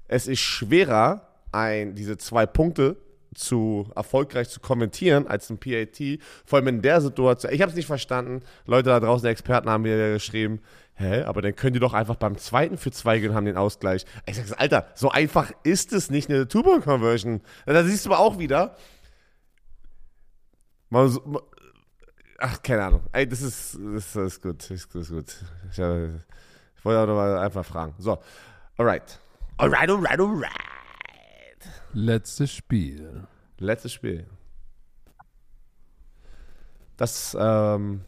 es ist schwerer, ein, diese zwei Punkte zu erfolgreich zu kommentieren als ein PAT, vor allem in der Situation. Ich habe es nicht verstanden. Leute da draußen, Experten haben mir geschrieben, hä, aber dann könnt ihr doch einfach beim zweiten für zwei gehen und haben den Ausgleich. Ich sage, Alter, so einfach ist es nicht eine Two-Point-Conversion. Da siehst du aber auch wieder, mal so, ach, keine Ahnung. Ey, das ist, das ist gut, das ist, gut. Ich, ich wollte auch noch mal einfach fragen. So, alright. Alright, alright, alright. Letztes Spiel. Letztes Spiel. Das ähm,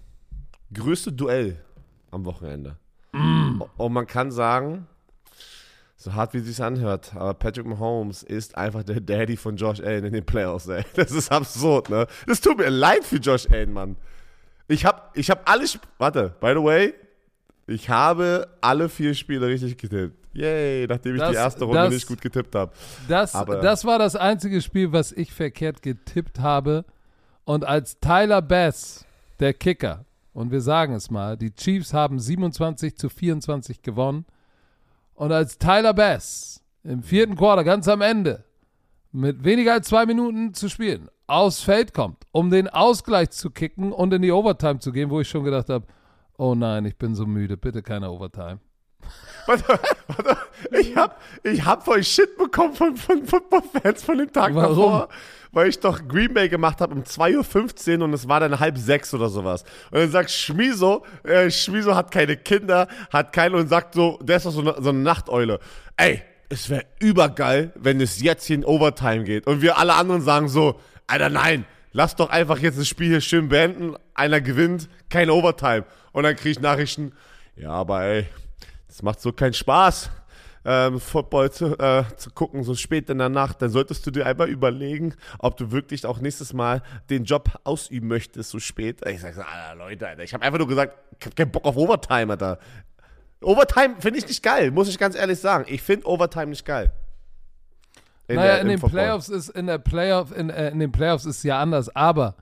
größte Duell am Wochenende. Mm. Und man kann sagen, so hart wie es sich anhört, aber Patrick Mahomes ist einfach der Daddy von Josh Allen in den Playoffs, ey. [laughs] Das ist absurd, ne? Das tut mir leid für Josh Allen, Mann. Ich hab, ich hab alle, warte, by the way, ich habe alle vier Spiele richtig getippt. Yay, nachdem ich das, die erste Runde das, nicht gut getippt habe. Das, das war das einzige Spiel, was ich verkehrt getippt habe. Und als Tyler Bass, der Kicker, und wir sagen es mal, die Chiefs haben 27 zu 24 gewonnen. Und als Tyler Bass im vierten Quarter, ganz am Ende, mit weniger als zwei Minuten zu spielen, aufs Feld kommt, um den Ausgleich zu kicken und in die Overtime zu gehen, wo ich schon gedacht habe, oh nein, ich bin so müde, bitte keine Overtime. Warte, warte, ich hab, ich hab voll Shit bekommen von, von Football-Fans von dem Tag Warum? davor, weil ich doch Green Bay gemacht habe um 2.15 Uhr und es war dann halb sechs oder sowas. Und dann sagt Schmiso, äh, Schmiso hat keine Kinder, hat keine und sagt so, der ist doch so eine, so eine Nachteule. Ey, es wäre übergeil, wenn es jetzt hier in Overtime geht. Und wir alle anderen sagen so, Alter, nein, lass doch einfach jetzt das Spiel hier schön beenden. Einer gewinnt, kein Overtime. Und dann kriege ich Nachrichten, ja, aber ey, das macht so keinen Spaß, ähm, Football zu, äh, zu gucken, so spät in der Nacht. Dann solltest du dir einmal überlegen, ob du wirklich auch nächstes Mal den Job ausüben möchtest, so spät. Ich sag so, Leute, Alter, ich habe einfach nur gesagt, ich hab keinen Bock auf Overtime, Alter. Overtime finde ich nicht geil, muss ich ganz ehrlich sagen. Ich finde Overtime nicht geil. In naja, der- in den Football. Playoffs ist in der Playoff in, äh, in den Playoffs ist es ja anders, aber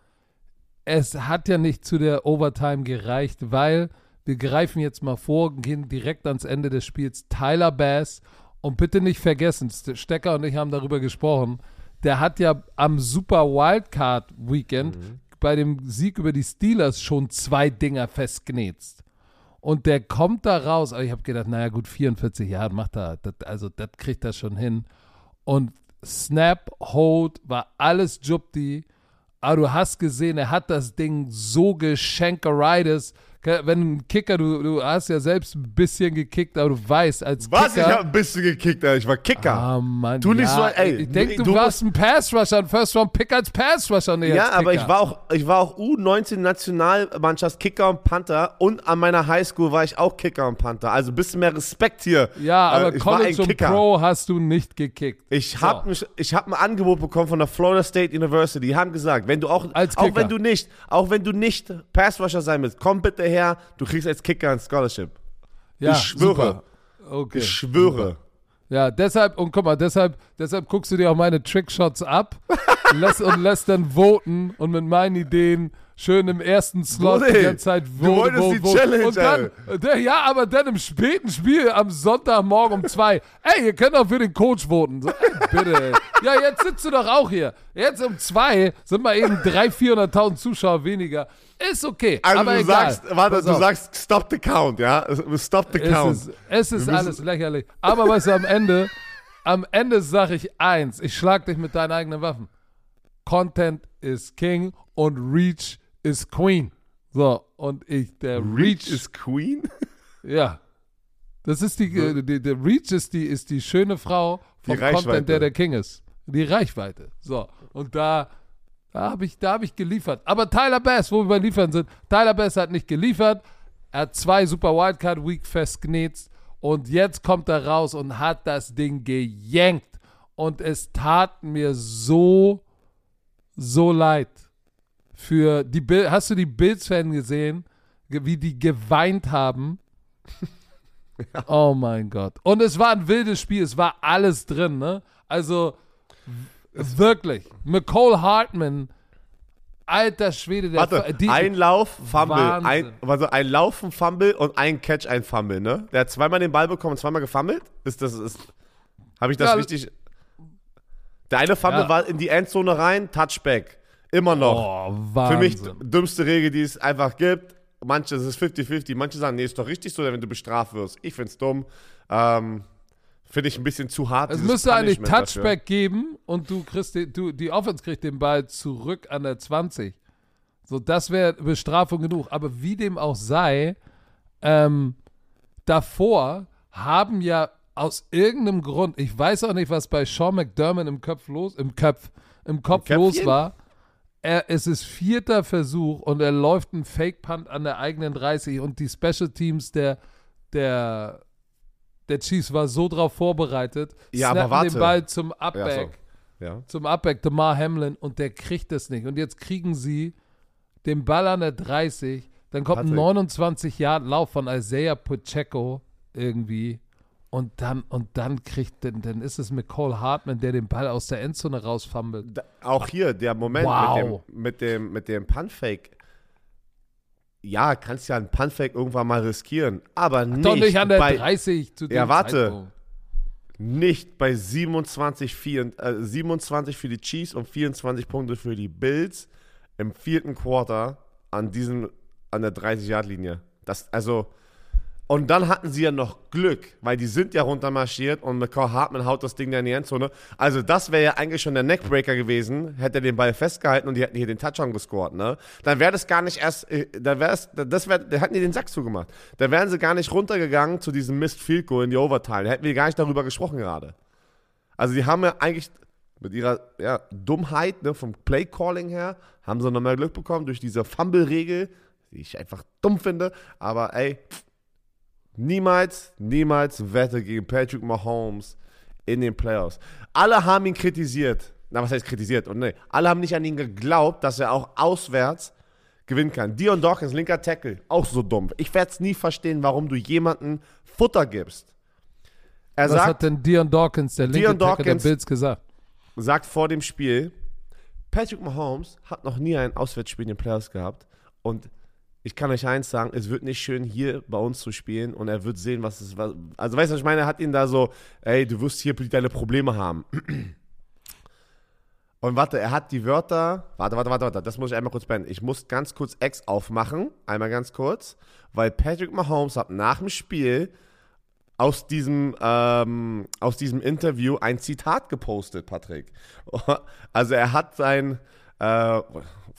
es hat ja nicht zu der Overtime gereicht, weil wir greifen jetzt mal vor, gehen direkt ans Ende des Spiels. Tyler Bass und bitte nicht vergessen, St- Stecker und ich haben darüber gesprochen. Der hat ja am Super Wildcard Weekend Mhm. bei dem Sieg über die Steelers schon zwei Dinger festgenetzt. Und der kommt da raus. Aber ich habe gedacht, naja, gut, 44 Jahre macht er. Das, also, das kriegt er schon hin. Und Snap, Hold, war alles Jupti. Aber du hast gesehen, er hat das Ding so geschenkeritis. Wenn ein Kicker, du, du hast ja selbst ein bisschen gekickt, aber du weißt, als Was? Ich Kicker. habe ein bisschen gekickt, Alter. Ich war Kicker. Ah, Mann, nicht ja, so, ey, Ich denke, du, du warst ein Pass-Rusher, ein First-Round-Pick als Pass-Rusher. Nee, Ja, als aber ich war auch, ich war auch U19 Nationalmannschaft Kicker und Panther und an meiner Highschool war ich auch Kicker und Panther. Also ein bisschen mehr Respekt hier. Ja, aber Äh, ich war College und. Pro hast du nicht gekickt. Ich So. habe ich hab ein Angebot bekommen von der Florida State University. Die haben gesagt, wenn du auch, Als auch Kicker. wenn du nicht, auch wenn du nicht Pass Rusher sein willst, komm bitte her, du kriegst als Kicker ein Scholarship. Ja, ich schwöre. super. Okay. Ich schwöre. Ja, deshalb, und guck mal, deshalb, deshalb guckst du dir auch meine Trickshots ab [laughs] lässt, und lässt dann voten und mit meinen Ideen schön im ersten Slot Bruder, die ganze Zeit du vote, wolltest vote, die vote. Challenge, Und dann, der, ja, aber dann im späten Spiel am Sonntagmorgen um zwei, ey, ihr könnt auch für den Coach voten. So, ey, bitte, ey. Ja, jetzt sitzt du doch auch hier. Jetzt um zwei sind mal eben 300.000, 400.000 Zuschauer weniger. Ist okay, Also aber du egal. sagst, warte, Pass du auf. sagst, stop the count, ja? Stop the Es count. ist, es ist Wir müssen- alles lächerlich. Aber weißt du, am Ende, am Ende sage ich eins: Ich schlag dich mit deinen eigenen Waffen. Content is King und Reach is Queen. So, und ich, der Reach, Reach is Queen? [laughs] ja. Das ist die, äh, die, der Reach ist die, ist die schöne Frau vom Die Reichweite. Content, der der King ist. Die Reichweite. So, und da, da habe ich, da hab ich geliefert. Aber Tyler Bass, wo wir bei Liefern sind, Tyler Bass hat nicht geliefert. Er hat zwei Super Wildcard Week festgenetzt und jetzt kommt er raus und hat das Ding gejenkt. Und es tat mir so, so leid. Für die Bill hast du die Bills-Fans gesehen, ge- wie die geweint haben? Oh mein Gott. Und es war ein wildes Spiel, es war alles drin, ne? Also w- wirklich. McCole Hartman, alter Schwede, der Warte, die, ein Lauf, Fumble, ein, also ein Lauf, ein Fumble und ein Catch, ein Fumble, ne? Der hat zweimal den Ball bekommen und zweimal gefummelt. Ist das, ist, habe ich das Ja, richtig? Der eine Fumble Ja. war in die Endzone rein, Touchback. Immer noch. Oh, Für mich dümmste Regel, die es einfach gibt. Manche, es ist 50-50. Manche sagen, nee, ist doch richtig so, wenn du bestraft wirst. Ich find's dumm. Ähm, Finde ich ein bisschen zu hart. Es müsste eigentlich Touchback geben und du kriegst den, du, die Offense kriegt den Ball zurück an der 20. So, das wäre Bestrafung genug. Aber wie dem auch sei, ähm, davor haben ja aus irgendeinem Grund, ich weiß auch nicht, was bei Sean McDermott im Kopf los, im Kopf, im Kopf Im los war. Er, es ist vierter Versuch und er läuft einen Fake-Punt an der eigenen 30 und die Special Teams der, der, der Chiefs war so drauf vorbereitet, Ja, aber warte. den Ball zum Ja, so. Upback, Ja. zum Upback, DeMar Hamlin und der kriegt es nicht. Und jetzt kriegen sie den Ball an der 30, dann kommt ein Patrick. 29 Yard Lauf von Isaiah Pacheco irgendwie und dann und dann kriegt dann, dann ist es McCall Hartman, der den Ball aus der Endzone rausfummelt. Auch hier, der Moment Wow. mit dem, mit dem, mit dem Punfake. Ja, kannst ja einen Punfake irgendwann mal riskieren, aber nicht, Doch nicht an der bei, 30 zu Ja, warte. Zeitpunkt. nicht bei 27, 4, äh, 27 für die Chiefs und 24 Punkte für die Bills im vierten Quarter an diesem, an der 30-Yard-Linie. Das, also, Und dann hatten sie ja noch Glück, weil die sind ja runtermarschiert und McCall Hartman haut das Ding dann in die Endzone. Also das wäre ja eigentlich schon der Neckbreaker gewesen, hätte er den Ball festgehalten und die hätten hier den Touchdown gescored, ne? Dann wäre das gar nicht erst, äh, da wäre es, das wäre, da hätten die den Sack zugemacht. Da wären sie gar nicht runtergegangen zu diesem Mist Field Goal in die Overtime. Da hätten wir gar nicht darüber gesprochen gerade. Also die haben ja eigentlich mit ihrer ja, Dummheit, ne, vom Play-Calling her, haben sie noch mehr Glück bekommen durch diese Fumble-Regel, die ich einfach dumm finde. Aber ey, niemals, niemals Wette gegen Patrick Mahomes in den Playoffs. Alle haben ihn kritisiert. Na, was heißt kritisiert? Und nee, alle haben nicht an ihn geglaubt, dass er auch auswärts gewinnen kann. Dion Dawkins, linker Tackle, auch so dumm. Ich werde es nie verstehen, warum du jemanden Futter gibst. Er Was sagt, hat denn Dion Dawkins, der linke Dion Tackle der Dawkins- Bills, gesagt? sagt vor dem Spiel, Patrick Mahomes hat noch nie ein Auswärtsspiel in den Playoffs gehabt und ich kann euch eins sagen, es wird nicht schön, hier bei uns zu spielen und er wird sehen, was es was, Also, weißt du, was ich meine? Er hat ihn da so, ey, du wirst hier deine Probleme haben. [clears throat] Und warte, er hat die Wörter. Warte, warte, warte, warte. Das muss ich einmal kurz beenden. Ich muss ganz kurz X aufmachen. Einmal ganz kurz. Weil Patrick Mahomes hat nach dem Spiel aus diesem, ähm, aus diesem Interview ein Zitat gepostet, Patrick. [laughs] Also er hat sein. Äh,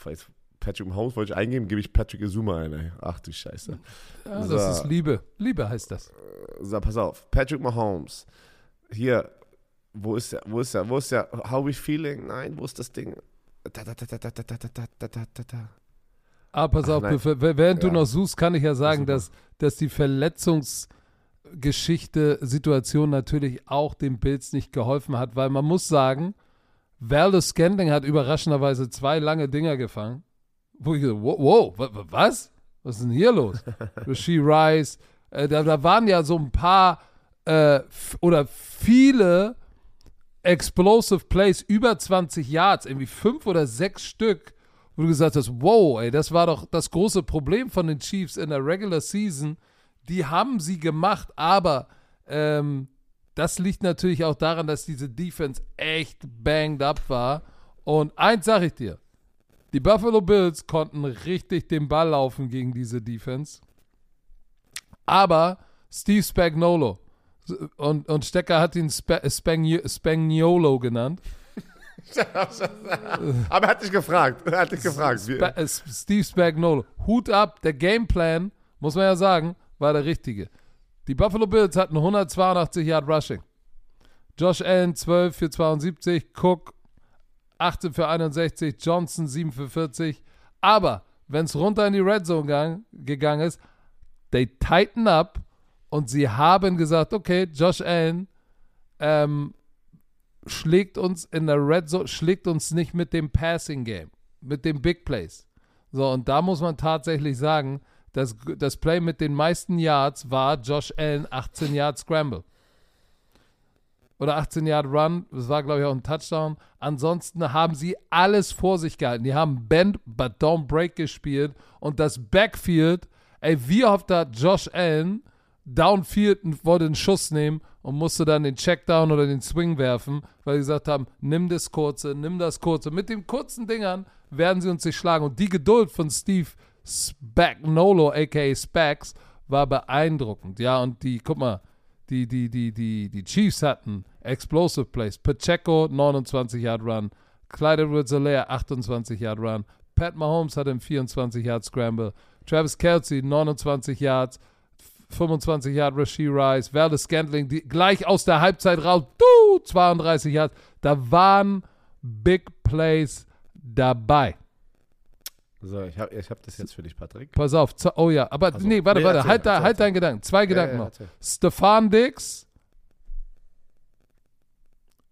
jetzt Patrick Mahomes wollte ich eingeben, gebe ich Patrick Izuma ein. Ey. Ach du Scheiße. Ja, So. das ist Liebe. Liebe heißt das. So, pass auf. Patrick Mahomes. Hier, wo ist der? Wo ist der? Wo ist der? How we feeling? Nein, wo ist das Ding? Da, da, da, da, da, da, da, da, da, da, Ah, pass Ach, auf, bevor- während du Ja. noch suchst, kann ich ja sagen, Super. dass, dass die Verletzungsgeschichte, Situation natürlich auch den Bills nicht geholfen hat, weil man muss sagen, Valdez Scantling hat überraschenderweise zwei lange Dinger gefangen. Wo ich so, wow, wow wa- wa- was? Was ist denn hier los? [laughs] Rasheed Rice, äh, da, da waren ja so ein paar äh, oder viele Explosive Plays über 20 Yards, irgendwie fünf oder sechs Stück, wo du gesagt hast, wow, ey, das war doch das große Problem von den Chiefs in der Regular Season. Die haben sie gemacht, aber ähm, das liegt natürlich auch daran, dass diese Defense echt banged up war. Und eins sage ich dir, die Buffalo Bills konnten richtig den Ball laufen gegen diese Defense. Aber Steve Spagnolo und, und Stecker hat ihn Spa Spagn Spagnolo genannt. [laughs] Aber er hat dich gefragt. Er hat dich gefragt. Spa äh, Steve Spagnolo. Hut ab, der Gameplan, muss man ja sagen, war der richtige. Die Buffalo Bills hatten 182 Yard Rushing. Josh Allen 12 für 72, Cook 18 für 61, Johnson 7 für 40. Aber wenn es runter in die Red Zone gang, gegangen ist, they tighten up und sie haben gesagt, okay, Josh Allen ähm, schlägt uns in der Red Zone, schlägt uns nicht mit dem Passing Game, mit dem Big Plays. So, und da muss man tatsächlich sagen, das, das Play mit den meisten Yards war Josh Allen 18 Yard Scramble. Oder 18 Yard Run, das war, glaube ich, auch ein Touchdown. Ansonsten haben sie alles vor sich gehalten. Die haben Bend, but don't break gespielt. Und das Backfield, ey, wie oft hat Josh Allen downfield und wollte einen Schuss nehmen und musste dann den Checkdown oder den Swing werfen, weil sie gesagt haben, nimm das kurze, nimm das kurze. Mit den kurzen Dingern werden sie uns nicht schlagen. Und die Geduld von Steve Spagnolo, aka Spags, war beeindruckend. Ja, und die, guck mal, die, die, die, die, die Chiefs hatten Explosive Plays. Pacheco, 29 Yard Run. Clyde Edwards-Helaire, 28 Yard Run. Pat Mahomes hatte einen 24 Yard Scramble. Travis Kelsey, 29 Yards. 25 Yard Rasheed Rice. Valdez Scantling, die, gleich aus der Halbzeit raus. Du, 32 Yards. Da waren Big Plays dabei. So, ich habe ich hab das jetzt für dich, Patrick. Pass auf. Oh ja, aber Also, nee, warte, nee, warte. erzähl, halt da, erzähl, halt erzähl. deinen Gedanken. Zwei Gedanken ja, noch. erzähl. Stefan Dix.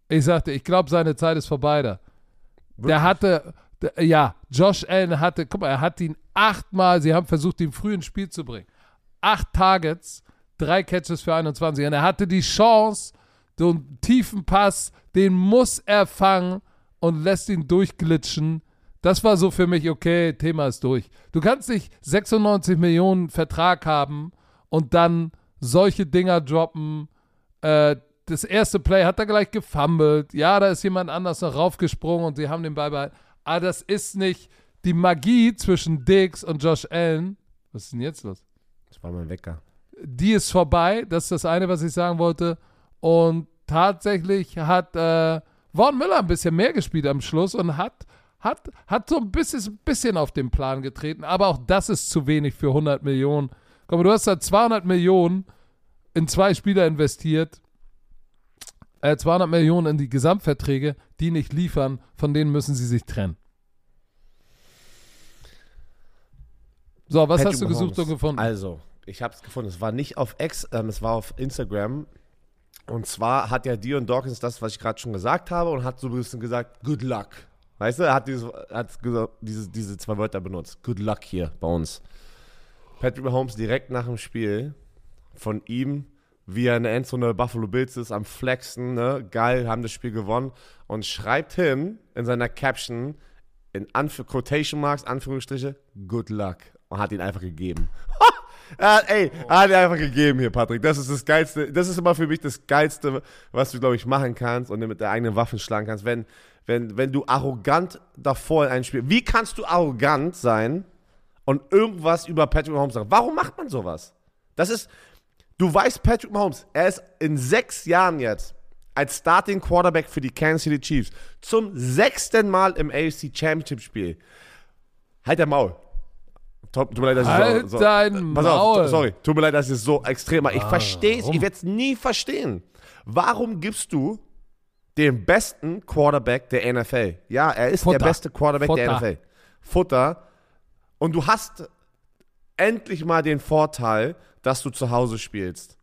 Ich sagte, ich glaube, seine Zeit ist vorbei da. Der hatte, der, ja, Josh Allen hatte, guck mal, er hat ihn achtmal, sie haben versucht, ihn früh ins Spiel zu bringen. Acht Targets, drei Catches für 21. Und er hatte die Chance, so einen tiefen Pass, den muss er fangen und lässt ihn durchglitschen. Das war so für mich, okay, Thema ist durch. Du kannst nicht 96 Millionen Vertrag haben und dann solche Dinger droppen. Äh, das erste Play hat er gleich gefummelt. Ja, da ist jemand anders noch raufgesprungen und sie haben den Ball behalten. Aber das ist nicht die Magie zwischen Diggs und Josh Allen. Was ist denn jetzt los? Das war mein Wecker. die ist vorbei. Das ist das eine, was ich sagen wollte. Und tatsächlich hat äh, Vaughn Miller ein bisschen mehr gespielt am Schluss und hat, hat, hat so ein bisschen, bisschen auf den Plan getreten. Aber auch das ist zu wenig für 100 Millionen. Komm, du hast da 200 Millionen in zwei Spieler investiert. Äh, 200 Millionen in die Gesamtverträge, die nicht liefern, von denen müssen sie sich trennen. So, was Patrick hast du gesucht Mahomes. und gefunden? Also, ich habe es gefunden. Es war nicht auf X, ähm, es war auf Instagram. Und zwar hat ja Dion Dawkins das, was ich gerade schon gesagt habe, und hat so ein bisschen gesagt, good luck. Weißt du, er hat, dieses, hat diese, diese zwei Wörter benutzt. Good luck hier bei uns. Patrick Mahomes direkt nach dem Spiel von ihm, wie er in der Endzone Buffalo Bills ist, am Flexen, ne? geil, haben das Spiel gewonnen und schreibt hin in seiner Caption, in Anf Quotation Marks, Anführungsstriche, good luck. Und hat ihn einfach gegeben. [laughs] er hat, ey, er hat ihn einfach gegeben hier, Patrick. Das ist das Geilste. Das ist immer für mich das Geilste, was du, glaube ich, machen kannst und mit der eigenen Waffe schlagen kannst. Wenn, wenn, wenn du arrogant davor in ein Spiel. Wie kannst du arrogant sein und irgendwas über Patrick Mahomes sagen? Warum macht man sowas? Das ist. Du weißt, Patrick Mahomes, er ist in sechs Jahren jetzt als Starting Quarterback für die Kansas City Chiefs zum sechsten Mal im AFC Championship Spiel. Halt der Maul. Tut tut mir leid, dass Halt ich so, so dein Pass Maul. auf, sorry. Tut mir leid, dass ich es so extrem mache. Ich verstehe es, ich werde es nie verstehen. Warum gibst du den besten Quarterback der NFL? Ja, er ist Futter. der beste Quarterback der Futter. NFL. Futter. Und du hast endlich mal den Vorteil, dass du zu Hause spielst.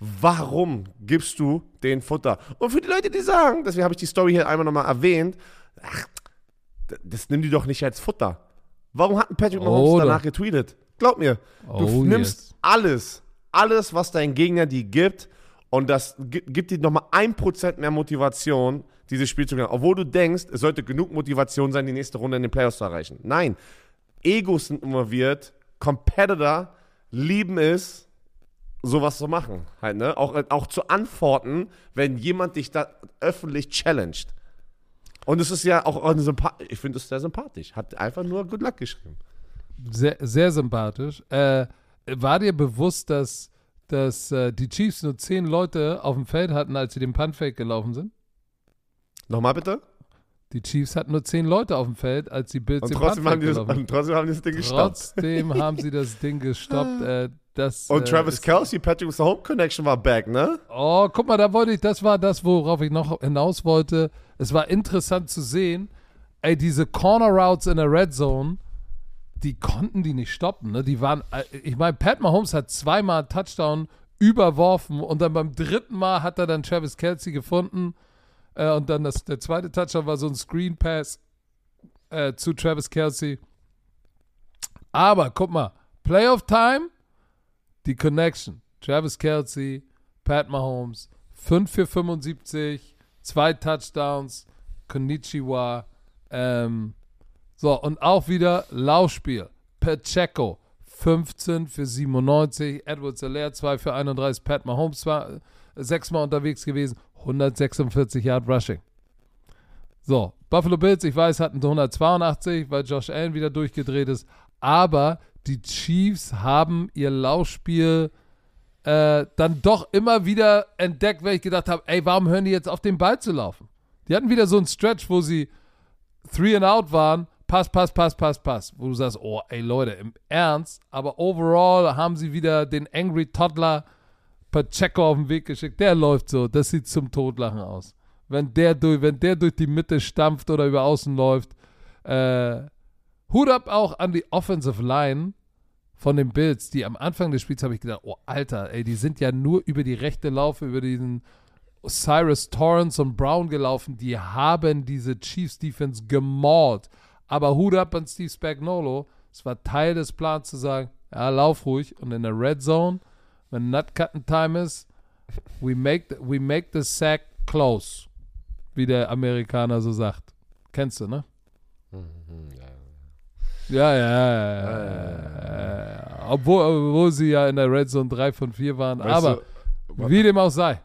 Warum gibst du den Futter? Und für die Leute, die sagen, deswegen habe ich die Story hier einmal nochmal erwähnt, ach, das nimm die doch nicht als Futter. Warum hat Patrick Mahomes Oder. danach getweetet? Glaub mir, du Oh, nimmst yes. alles, alles, was dein Gegner dir gibt und das gi- gibt dir nochmal ein Prozent mehr Motivation, dieses Spiel zu gewinnen. Obwohl du denkst, es sollte genug Motivation sein, die nächste Runde in den Playoffs zu erreichen. Nein, Egos sind involviert, Competitor lieben es, sowas zu machen. Halt, ne? auch, auch zu antworten, wenn jemand dich da öffentlich challenged. Und es ist ja auch Sympa ich finde es sehr sympathisch. Hat einfach nur Good Luck geschrieben. Sehr, sehr sympathisch. Äh, war dir bewusst, dass, dass äh, die Chiefs nur zehn Leute auf dem Feld hatten, als sie den Punt-Fake gelaufen sind? Nochmal bitte? Die Chiefs hatten nur zehn Leute auf dem Feld, als die Bills Und den trotzdem haben, die das, gelaufen sind. und trotzdem haben die das Ding gestoppt. Trotzdem haben sie das Ding [laughs] gestoppt. Äh, das, Und äh, Travis Kelsey, Patrick the Home Connection war back, ne? Oh, guck mal, da wollte ich, das war das, worauf ich noch hinaus wollte. Es war interessant zu sehen, ey, diese Corner Routes in der Red Zone, die konnten die nicht stoppen, ne? Die waren, äh, ich meine, Pat Mahomes hat zweimal Touchdown überworfen und dann beim dritten Mal hat er dann Travis Kelsey gefunden äh, und dann das, der zweite Touchdown war so ein Screen Pass äh, zu Travis Kelsey. Aber guck mal, Playoff Time, die Connection. Travis Kelsey, Pat Mahomes, 5 für 75, zwei Touchdowns, Konnichiwa. Ähm, so, und auch wieder Laufspiel. Pacheco, 15 für 97, Edward Selaire 2 für 31, Pat Mahomes war äh, sechsmal unterwegs gewesen, 146 Yard Rushing. So, Buffalo Bills, ich weiß, hatten 182, weil Josh Allen wieder durchgedreht ist, aber die Chiefs haben ihr Laufspiel äh, dann doch immer wieder entdeckt, weil ich gedacht habe, ey, warum hören die jetzt auf, den Ball zu laufen? Die hatten wieder so einen Stretch, wo sie three and out waren, Pass, Pass, Pass, Pass, Pass, wo du sagst, oh, ey Leute, im Ernst, aber overall haben sie wieder den Angry Toddler Pacheco auf den Weg geschickt. Der läuft so, das sieht zum Totlachen aus. Wenn der durch, wenn der durch die Mitte stampft oder über außen läuft, äh, Hut ab auch an die Offensive Line von den Bills, die am Anfang des Spiels habe ich gedacht, oh Alter, ey, die sind ja nur über die rechte Laufe, über diesen Cyrus Torrance und Brown gelaufen, die haben diese Chiefs Defense gemault. Aber Hut ab an Steve Spagnolo, es war Teil des Plans zu sagen, ja, lauf ruhig und in der Red Zone, wenn Nut Cutting Time ist, we make, the, we make the sack close, wie der Amerikaner so sagt. Kennst du, ne? Ja, ja, ja. ja, ja. Obwohl, obwohl sie ja in der Red Zone 3 von 4 waren. Weißt aber du, wie dem auch sei.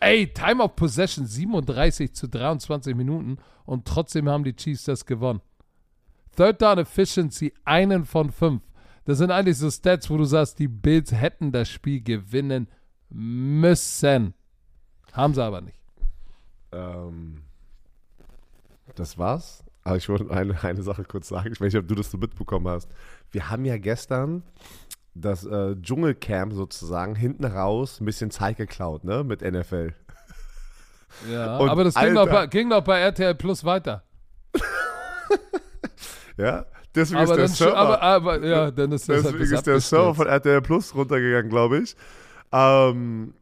Ey, Time of Possession 37 zu 23 Minuten und trotzdem haben die Chiefs das gewonnen. Third Down Efficiency einen von fünf. Das sind eigentlich so Stats, wo du sagst, die Bills hätten das Spiel gewinnen müssen. Haben sie aber nicht. Ähm, das war's. Aber ich wollte eine, eine Sache kurz sagen. Ich weiß nicht, ob du das so mitbekommen hast. Wir haben ja gestern das äh, Dschungelcamp sozusagen hinten raus ein bisschen Zeit geklaut, ne? Mit NFL. Ja, Und aber das ging Alter. bei, ging doch bei RTL Plus weiter. [laughs] Ja? Deswegen Aber ist der dann, Server. aber, aber, ja, dann ist das Deswegen halt ist der Server von RTL Plus runtergegangen, glaube ich. Ähm,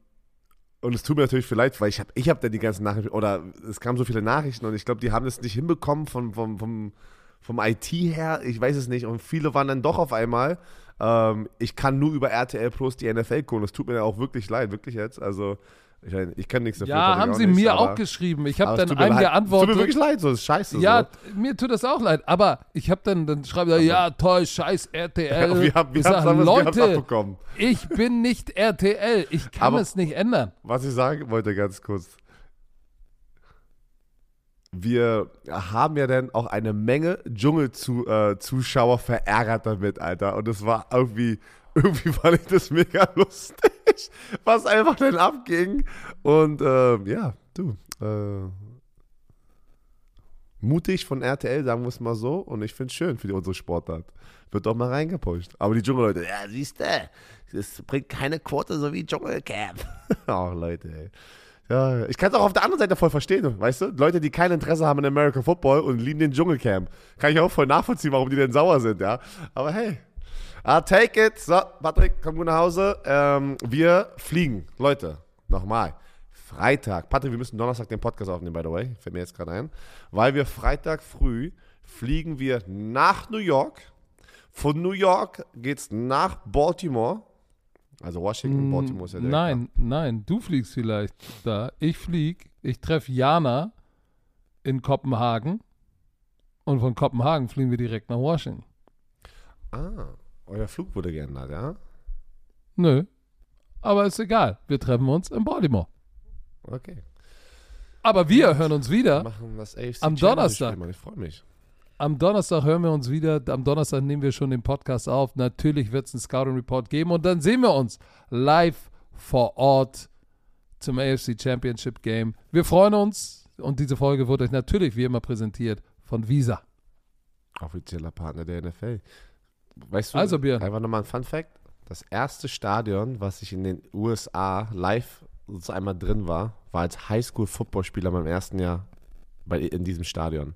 und es tut mir natürlich viel leid, weil ich habe ich hab dann die ganzen Nachrichten, oder es kamen so viele Nachrichten und ich glaube, die haben es nicht hinbekommen vom, vom, vom, vom IT her, ich weiß es nicht. Und viele waren dann doch auf einmal. Ähm, ich kann nur über RTL Plus die NFL gucken. Es tut mir auch wirklich leid, wirklich jetzt. Also, ich, ich kann nichts dafür. Ja, haben sie nicht, mir aber- auch geschrieben. Ich habe dann einem. Es tut geantwortet. mir wirklich leid, so ist scheiße. Ja, so. mir tut das auch leid. Aber ich habe dann, dann schreibe ich, ja, toll, scheiß RTL. [laughs] wir haben wir ich sag, Leute, abbekommen. ich bin nicht RTL. Ich kann Aber- es nicht ändern. Was ich sagen wollte, ganz kurz. Wir haben ja dann auch eine Menge Dschungel-Zuschauer verärgert damit, Alter. Und es war irgendwie, [laughs] irgendwie fand ich das mega lustig, was einfach dann abging. Und ähm, ja, du, äh, mutig von RTL, sagen wir es mal so. Und ich finde es schön für die, unsere Sportart. Wird doch mal reingepusht. Aber die Dschungelleute, ja, siehst du, das bringt keine Quote so wie Dschungelcamp. [laughs] Ach, Leute, ey. Ja, ich kann es auch auf der anderen Seite voll verstehen, weißt du? Leute, die kein Interesse haben an American Football und lieben den Dschungelcamp. Kann ich auch voll nachvollziehen, warum die denn sauer sind, ja? Aber hey, I take it. So, Patrick, komm gut nach Hause. Ähm, wir fliegen. Leute, nochmal. Freitag. Patrick, wir müssen Donnerstag den Podcast aufnehmen, by the way. Fällt mir jetzt gerade ein. Weil wir Freitag früh fliegen wir nach New York. Von New York geht's nach Baltimore. Also Washington, Baltimore ist ja direkt Nein, nein, du fliegst vielleicht da. Ich flieg, ich treffe Jana in Kopenhagen und von Kopenhagen fliegen wir direkt nach Washington. Ah, euer Flug wurde geändert, ja? Nö, aber ist egal. Wir treffen uns in Baltimore. Okay. Aber wir hören uns wieder. Machen das AFC Am Championship Donnerstag. Ich freue mich. Am Donnerstag hören wir uns wieder. Am Donnerstag nehmen wir schon den Podcast auf. Natürlich wird es einen Scouting Report geben und dann sehen wir uns live vor Ort zum AFC Championship Game. Wir freuen uns und diese Folge wird euch natürlich wie immer präsentiert von Visa. Offizieller Partner der NFL. Weißt du, Also, Björn. einfach nochmal ein Fun Fact. Das erste Stadion, was ich in den USA live so einmal drin war, war als Highschool-Footballspieler beim ersten Jahr bei, in diesem Stadion.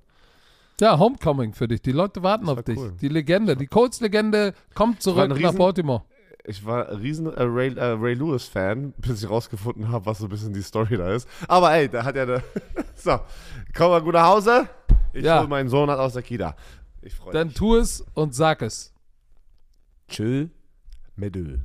Ja, Homecoming für dich. Die Leute warten Das auf dich. cool. Die Legende, die Colts-Legende kommt zurück nach Riesen- Baltimore. Ich war ein riesen äh, Ray, äh, Ray Lewis-Fan, bis ich rausgefunden habe, was so ein bisschen die Story da ist. Aber ey, da hat er eine. [laughs] so, komm mal gut nach Hause. Ich Ja. hol meinen Sohn halt aus der Kita. Ich freue Dann mich. tu es und sag es. Tschö, mais deux.